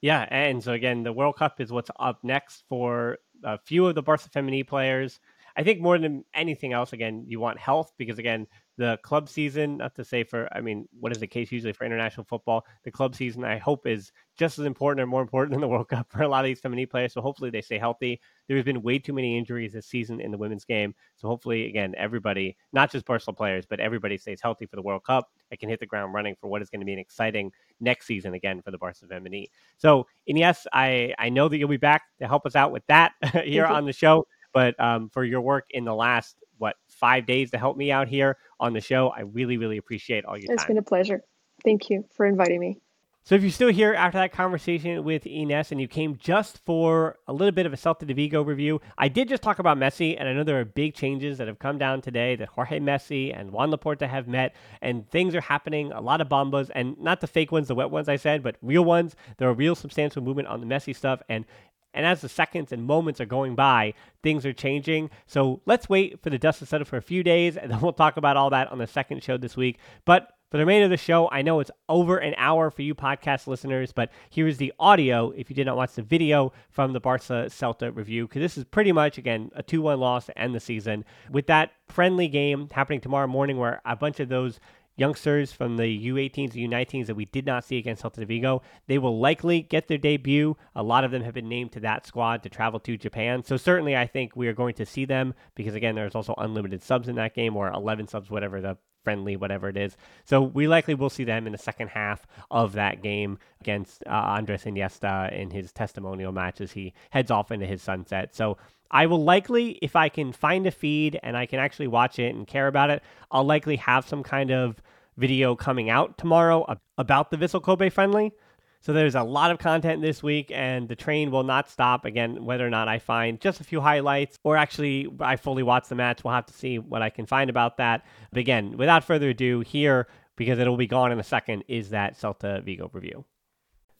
Yeah, and so again, the World Cup is what's up next for a few of the Barca Femení players. I think more than anything else, again, you want health because again, the club season, not to say for, I mean, what is the case usually for international football? The club season, I hope, is just as important or more important than the World Cup for a lot of these feminine players. So hopefully they stay healthy. There's been way too many injuries this season in the women's game. So hopefully, again, everybody, not just Barcelona players, but everybody stays healthy for the World Cup. I can hit the ground running for what is going to be an exciting next season again for the Barcelona Femení. So, Ines, I, I know that you'll be back to help us out with that [laughs] here on the show. But um, for your work in the last what five days to help me out here on the show. I really, really appreciate all your it's time. It's been a pleasure. Thank you for inviting me. So if you're still here after that conversation with Ines and you came just for a little bit of a Celta de Vigo review, I did just talk about Messi, and I know there are big changes that have come down today that Jorge Messi and Joan Laporta have met, and things are happening, a lot of bombas, and not the fake ones, the wet ones I said, but real ones. There are real substantial movement on the Messi stuff, and and as the seconds and moments are going by, things are changing. So let's wait for the dust to settle for a few days, and then we'll talk about all that on the second show this week. But for the remainder of the show, I know it's over an hour for you podcast listeners, but here's the audio if you did not watch the video from the Barca Celta review, because this is pretty much, again, a 2 1 loss to end the season. With that friendly game happening tomorrow morning, where a bunch of those youngsters from the U18s and U19s that we did not see against Celta Vigo. They will likely get their debut. A lot of them have been named to that squad to travel to Japan. So certainly I think we are going to see them because again, there's also unlimited subs in that game or 11 subs, whatever the friendly, whatever it is. So we likely will see them in the second half of that game against uh, Andres Iniesta in his testimonial match as he heads off into his sunset. So I will likely, if I can find a feed and I can actually watch it and care about it, I'll likely have some kind of video coming out tomorrow about the Vissel Kobe friendly. So there's a lot of content this week, and the train will not stop. Again, whether or not I find just a few highlights or actually I fully watch the match, we'll have to see what I can find about that. But again, without further ado, here, because it'll be gone in a second, is that Celta Vigo review.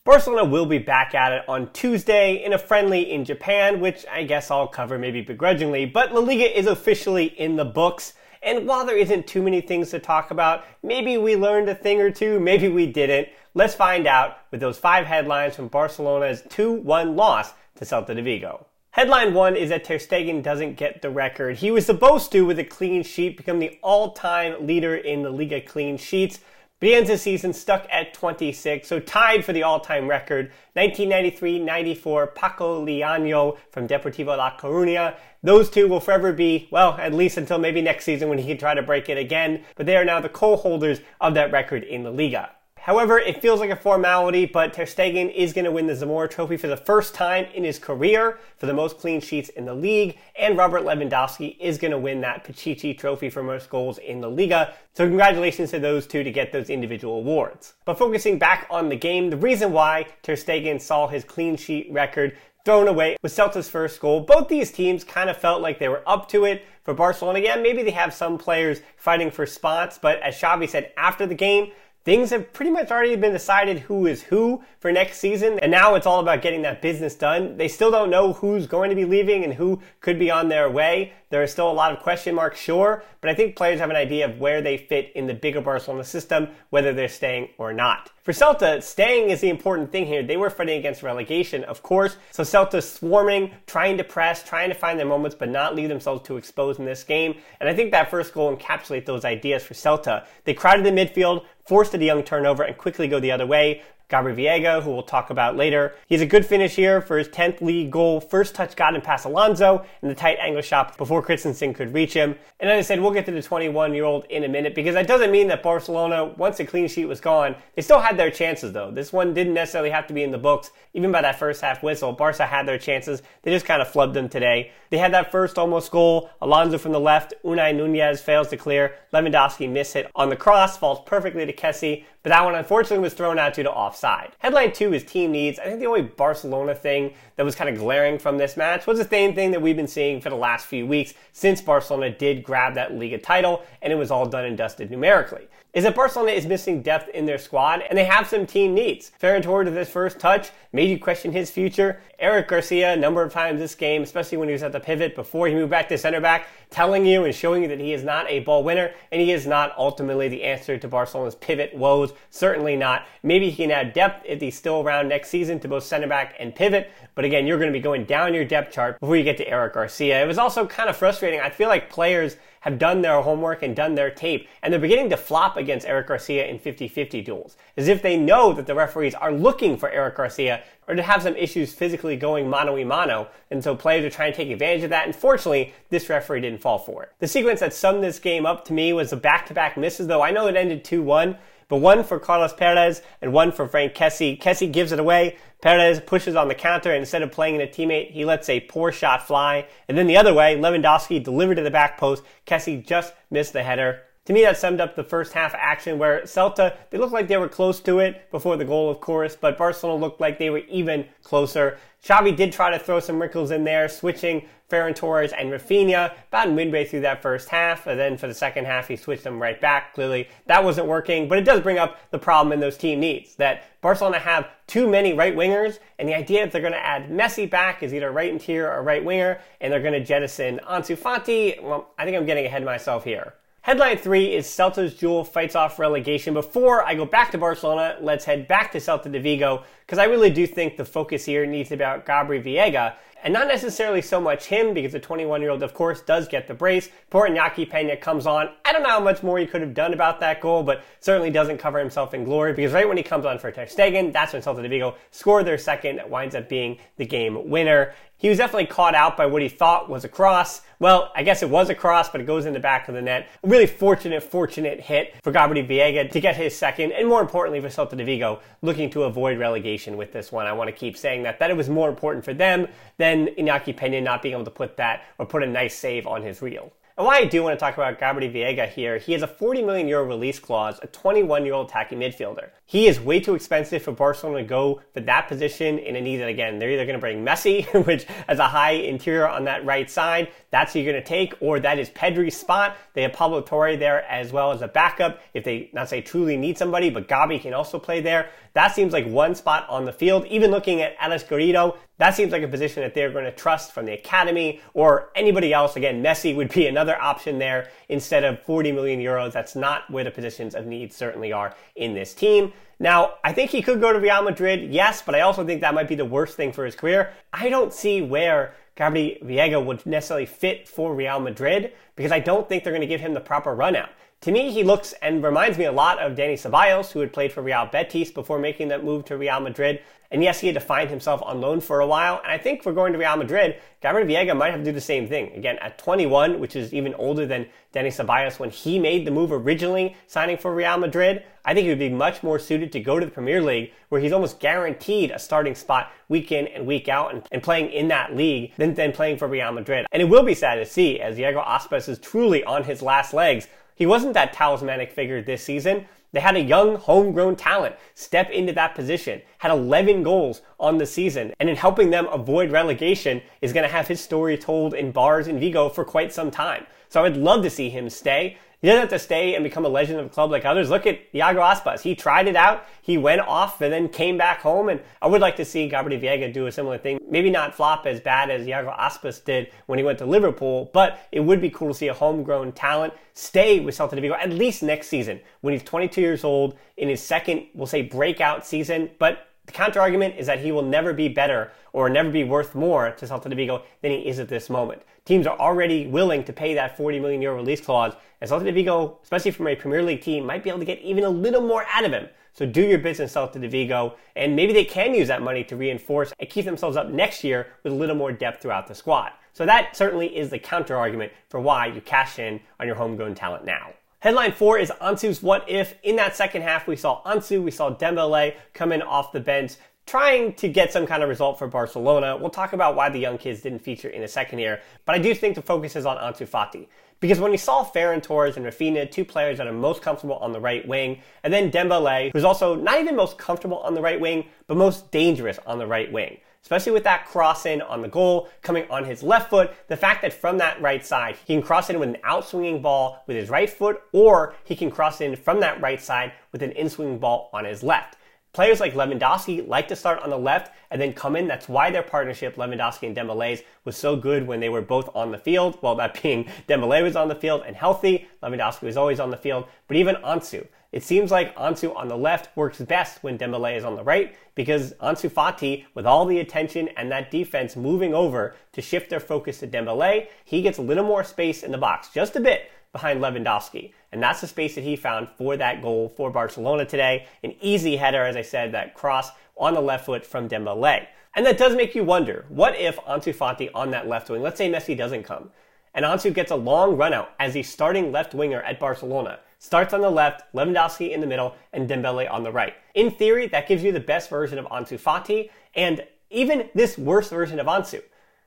Barcelona will be back at it on Tuesday in a friendly in Japan, which I guess I'll cover maybe begrudgingly, but La Liga is officially in the books. And while there isn't too many things to talk about, maybe we learned a thing or two, maybe we didn't. Let's find out with those five headlines from Barcelona's 2-1 loss to Celta de Vigo. Headline one is that Ter Stegen doesn't get the record. He was supposed to, with a clean sheet, become the all-time leader in the Liga clean sheets. But season stuck at 26, so tied for the all-time record. 1993-94, Paco Liaño from Deportivo La Coruña. Those two will forever be, well, at least until maybe next season when he can try to break it again. But they are now the co-holders of that record in the Liga. However, it feels like a formality, but Ter Stegen is going to win the Zamora Trophy for the first time in his career for the most clean sheets in the league, and Robert Lewandowski is going to win that Pichichi Trophy for most goals in the Liga. So congratulations to those two to get those individual awards. But focusing back on the game, the reason why Ter Stegen saw his clean sheet record thrown away with Celta's first goal. Both these teams kind of felt like they were up to it. For Barcelona, yeah, maybe they have some players fighting for spots, but as Xavi said after the game, things have pretty much already been decided who is who for next season. And now it's all about getting that business done. They still don't know who's going to be leaving and who could be on their way. There are still a lot of question marks, sure, but I think players have an idea of where they fit in the bigger Barcelona system, whether they're staying or not. For Celta, staying is the important thing here. They were fighting against relegation, of course, so Celta swarming, trying to press, trying to find their moments, but not leave themselves too exposed in this game. And I think that first goal encapsulates those ideas for Celta. They crowded the midfield, forced a young turnover, and quickly go the other way. Gabri Veiga, who we'll talk about later. He has a good finish here for his 10th league goal. First touch got him past Alonso in the tight angle shot before Christensen could reach him. And as I said, we'll get to the 21 year old in a minute because that doesn't mean that Barcelona, once the clean sheet was gone, they still had their chances though. This one didn't necessarily have to be in the books. Even by that first half whistle, Barca had their chances. They just kind of flubbed them today. They had that first almost goal. Alonso from the left. Unai Nunez fails to clear. Lewandowski miss hit on the cross, falls perfectly to Kessie but that one unfortunately was thrown out due to offside. Headline two is team needs. I think the only Barcelona thing that was kind of glaring from this match was the same thing that we've been seeing for the last few weeks since Barcelona did grab that Liga title, and it was all done and dusted numerically is that Barcelona is missing depth in their squad and they have some team needs. Ferran Torres with his first touch made you question his future. Eric Garcia, a number of times this game, especially when he was at the pivot before he moved back to center back, telling you and showing you that he is not a ball winner and he is not ultimately the answer to Barcelona's pivot woes. Certainly not. Maybe he can add depth if he's still around next season to both center back and pivot, but again, you're going to be going down your depth chart before you get to Eric Garcia. It was also kind of frustrating. I feel like players have done their homework and done their tape, and they're beginning to flop against Eric Garcia in 50-50 duels, as if they know that the referees are looking for Eric Garcia or to have some issues physically going mano a mano, and so players are trying to take advantage of that. And fortunately, this referee didn't fall for it. The sequence that summed this game up to me was the back-to-back misses, though I know it ended 2-1, but one for Carles Perez and one for Frank Kessie. Kessie gives it away. Perez pushes on the counter, and instead of playing in a teammate, he lets a poor shot fly. And then the other way, Lewandowski delivered to the back post. Kessie just missed the header. To me, that summed up the first half action where Celta, they looked like they were close to it before the goal, of course, but Barcelona looked like they were even closer. Xavi did try to throw some wrinkles in there, switching Ferran Torres and Rafinha about midway through that first half. And then for the second half, he switched them right back. Clearly, that wasn't working, but it does bring up the problem in those team needs that Barcelona have too many right wingers, and the idea that they're going to add Messi back is either right interior or right winger, and they're going to jettison Ansu Fati. Well, I think I'm getting ahead of myself here. Headline three is Celta's Jewel fights off relegation. Before I go back to Barcelona, let's head back to Celta de Vigo, because I really do think the focus here needs to be about Gabri Veiga and not necessarily so much him because the 21 year old, of course, does get the brace. Poor Iñaki Pena comes on. I don't know how much more he could have done about that goal, but certainly doesn't cover himself in glory because right when he comes on for Ter Stegen, that's when Celta de Vigo scored their second. That winds up being the game winner. He was definitely caught out by what he thought was a cross. Well, I guess it was a cross, but it goes in the back of the net. A really fortunate, fortunate hit for Gabri Veiga to get his second, and more importantly for Celta de Vigo, looking to avoid relegation with this one. I want to keep saying that, that it was more important for them than Iñaki Pena not being able to put that or put a nice save on his reel. And why I do want to talk about Gabri Veiga here, he has a 40 million euro release clause, a 21 year old attacking midfielder. He is way too expensive for Barcelona to go for that position in a need that again, they're either going to bring Messi, [laughs] which has a high interior on that right side, that's who you're going to take, or that is Pedri's spot. They have Pablo Torre there as well as a backup if they not say truly need somebody, but Gabi can also play there. That seems like one spot on the field. Even looking at Alex Garrido, that seems like a position that they're going to trust from the academy or anybody else. Again, Messi would be [laughs] another option there instead of 40 million euros. That's not where the positions of need certainly are in this team. Now, I think he could go to Real Madrid, yes, but I also think that might be the worst thing for his career. I don't see where Gabri Veiga would necessarily fit for Real Madrid because I don't think they're going to give him the proper run out. To me, he looks and reminds me a lot of Dani Ceballos, who had played for Real Betis before making that move to Real Madrid. And yes, he had to find himself on loan for a while. And I think for going to Real Madrid, Gabriel Veiga might have to do the same thing. Again, at 21, which is even older than Dani Ceballos when he made the move originally, signing for Real Madrid, I think he would be much more suited to go to the Premier League, where he's almost guaranteed a starting spot week in and week out and, and playing in that league than, than playing for Real Madrid. And it will be sad to see as Iago Aspas is truly on his last legs he wasn't that talismanic figure this season. They had a young, homegrown talent step into that position, had 11 goals on the season, and in helping them avoid relegation is going to have his story told in bars in Vigo for quite some time. So I would love to see him stay. He doesn't have to stay and become a legend of the club like others. Look at Iago Aspas. He tried it out. He went off and then came back home. And I would like to see Gabriel Veiga do a similar thing. Maybe not flop as bad as Iago Aspas did when he went to Liverpool, but it would be cool to see a homegrown talent stay with Celta de Vigo at least next season when he's 22 years old in his second, we'll say, breakout season. But the counter argument is that he will never be better or never be worth more to Celta de Vigo than he is at this moment. Teams are already willing to pay that 40 million euro release clause, and Celta de Vigo, especially from a Premier League team, might be able to get even a little more out of him. So do your business, Celta de Vigo, and maybe they can use that money to reinforce and keep themselves up next year with a little more depth throughout the squad. So that certainly is the counter argument for why you cash in on your homegrown talent now. Headline four is Ansu's what if. In that second half, we saw Ansu, we saw Dembele come in off the bench, trying to get some kind of result for Barcelona. We'll talk about why the young kids didn't feature in a second here, but I do think the focus is on Ansu Fati. Because when we saw Ferran Torres and Rafinha, two players that are most comfortable on the right wing, and then Dembele, who's also not even most comfortable on the right wing, but most dangerous on the right wing especially with that cross in on the goal coming on his left foot. The fact that from that right side, he can cross in with an outswinging ball with his right foot, or he can cross in from that right side with an inswinging ball on his left. Players like Lewandowski like to start on the left and then come in. That's why their partnership, Lewandowski and Dembele's, was so good when they were both on the field. Well, that [laughs] being Dembele was on the field and healthy. Lewandowski was always on the field. But even Ansu, It seems like Ansu on the left works best when Dembele is on the right because Ansu Fati, with all the attention and that defense moving over to shift their focus to Dembele, he gets a little more space in the box, just a bit behind Lewandowski. And that's the space that he found for that goal for Barcelona today. An easy header, as I said, that cross on the left foot from Dembele. And that does make you wonder, what if Ansu Fati on that left wing, let's say Messi doesn't come, and Ansu gets a long run out as the starting left winger at Barcelona. Starts on the left, Lewandowski in the middle, and Dembele on the right. In theory, that gives you the best version of Ansu Fati, and even this worst version of Ansu.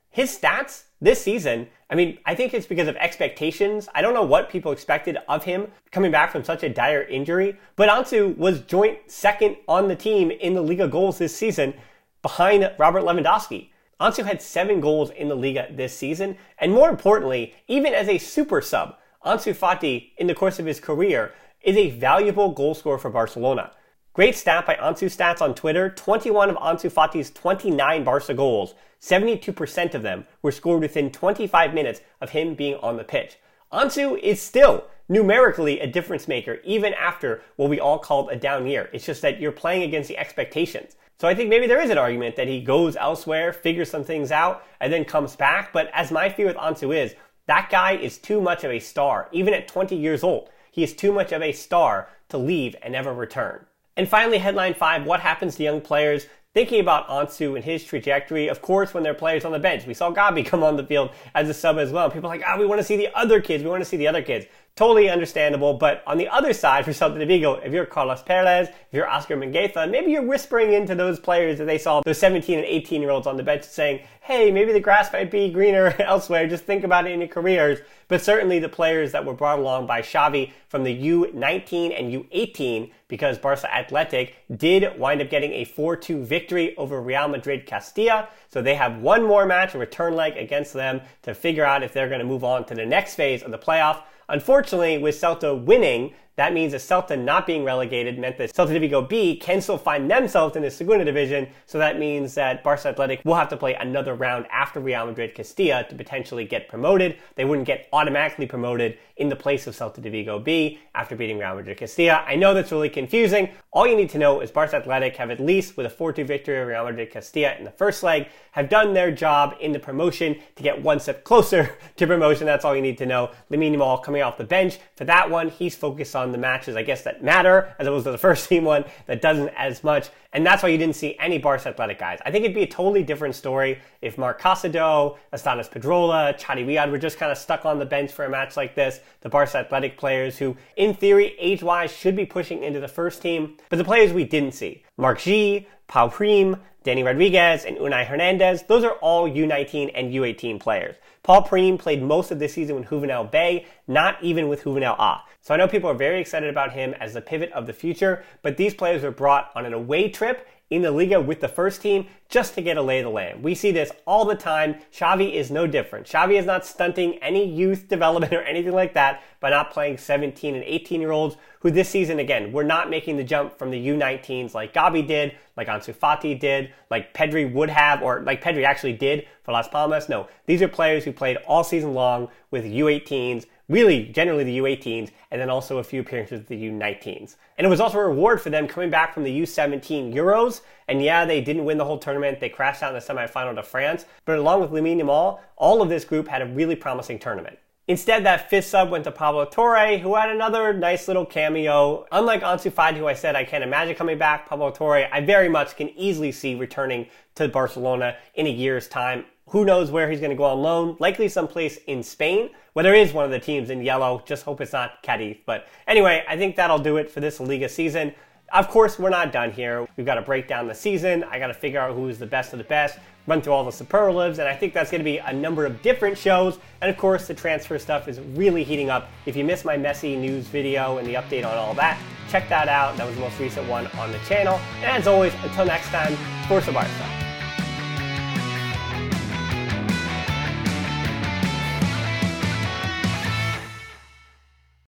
His stats this season, I mean, I think it's because of expectations. I don't know what people expected of him coming back from such a dire injury, but Ansu was joint second on the team in the Liga goals this season behind Robert Lewandowski. Ansu had seven goals in the Liga this season, and more importantly, even as a super sub, Ansu Fati, in the course of his career, is a valuable goal scorer for Barcelona. Great stat by Ansu Stats on Twitter 21 of Ansu Fati's 29 Barca goals, 72% of them were scored within 25 minutes of him being on the pitch. Ansu is still numerically a difference maker, even after what we all called a down year. It's just that you're playing against the expectations. So I think maybe there is an argument that he goes elsewhere, figures some things out, and then comes back. But as my fear with Ansu is, that guy is too much of a star. Even at 20 years old, he is too much of a star to leave and never return. And finally, headline five, what happens to young players thinking about Ansu and his trajectory, of course, when there are players on the bench. We saw Gabi [laughs] come on the field as a sub as well. People are like, ah, oh, we want to see the other kids. We want to see the other kids. Totally understandable. But on the other side, for Celta de Vigo, if you're Carles Perez, if you're Oscar Mingueza, maybe you're whispering into those players that they saw those 17 and 18 year olds on the bench saying, hey, maybe the grass might be greener [laughs] elsewhere. Just think about it in your careers. But certainly the players that were brought along by Xavi from the U19 and U18, because Barca Athletic did wind up getting a 4-2 victory over Real Madrid Castilla. So they have one more match, a return leg against them to figure out if they're going to move on to the next phase of the playoff. Unfortunately, with Celta winning, that means that Celta not being relegated meant that Celta de Vigo B can still find themselves in the Segunda Division. So that means that Barca Athletic will have to play another round after Real Madrid Castilla to potentially get promoted. They wouldn't get automatically promoted in the place of Celta de Vigo B after beating Real Madrid Castilla. I know that's really confusing. All you need to know is Barca Athletic have at least with a 4-2 victory over Real Madrid Castilla in the first leg have done their job in the promotion to get one step closer [laughs] to promotion. That's all you need to know. Lamine Yamal coming off the bench for that one. He's focused on the matches, I guess, that matter, as opposed to the [laughs] first team one that doesn't as much. And that's why you didn't see any Barca Athletic guys. I think it'd be a totally different story if Marc Casado, Estanis Pedrola, Chadi Riad were just kind of stuck on the bench for a match like this. The Barca Athletic players who, in theory, age-wise, should be pushing into the first team. But the players we didn't see. Marc G, Pau Prim, Danny Rodriguez, and Unai Hernandez, those are all U19 and U18 players. Pau Prim played most of this season with Juvenil B, not even with Juvenil A. So I know people are very excited about him as the pivot of the future, but these players were brought on an away trip in the Liga with the first team just to get a lay of the land. We see this all the time. Xavi is no different. Xavi is not stunting any youth development [laughs] or anything like that by not playing 17 and 18 year olds who this season, again, we're not making the jump from the U19s like Gabi did, like Ansu Fati did, like Pedri would have, or like Pedri actually did for Las Palmas. No, these are players who played all season long with U18s really generally the U18s, and then also a few appearances with the U19s. And it was also a reward for them coming back from the U17 Euros. And yeah, they didn't win the whole tournament. They crashed out in the semifinal to France. But along with Lamine Yamal, all of this group had a really promising tournament. Instead, that fifth sub went to Pablo Torre, who had another nice little cameo. Unlike Ansu Fati, who I said I can't imagine coming back, Pablo Torre, I very much can easily see returning to Barcelona in a year's time. Who knows where he's going to go on loan? Likely someplace in Spain, where there is one of the teams in yellow. Just hope it's not Cadiz. But anyway, I think that'll do it for this Liga season. Of course, we're not done here. We've got to break down the season. I got to figure out who's the best of the best, run through all the superlatives, and I think that's going to be a number of different shows. And of course, the transfer stuff is really heating up. If you missed my Messi news video and the update on all that, check that out. That was the most recent one on the channel. And as always, until next time, Forza Barca.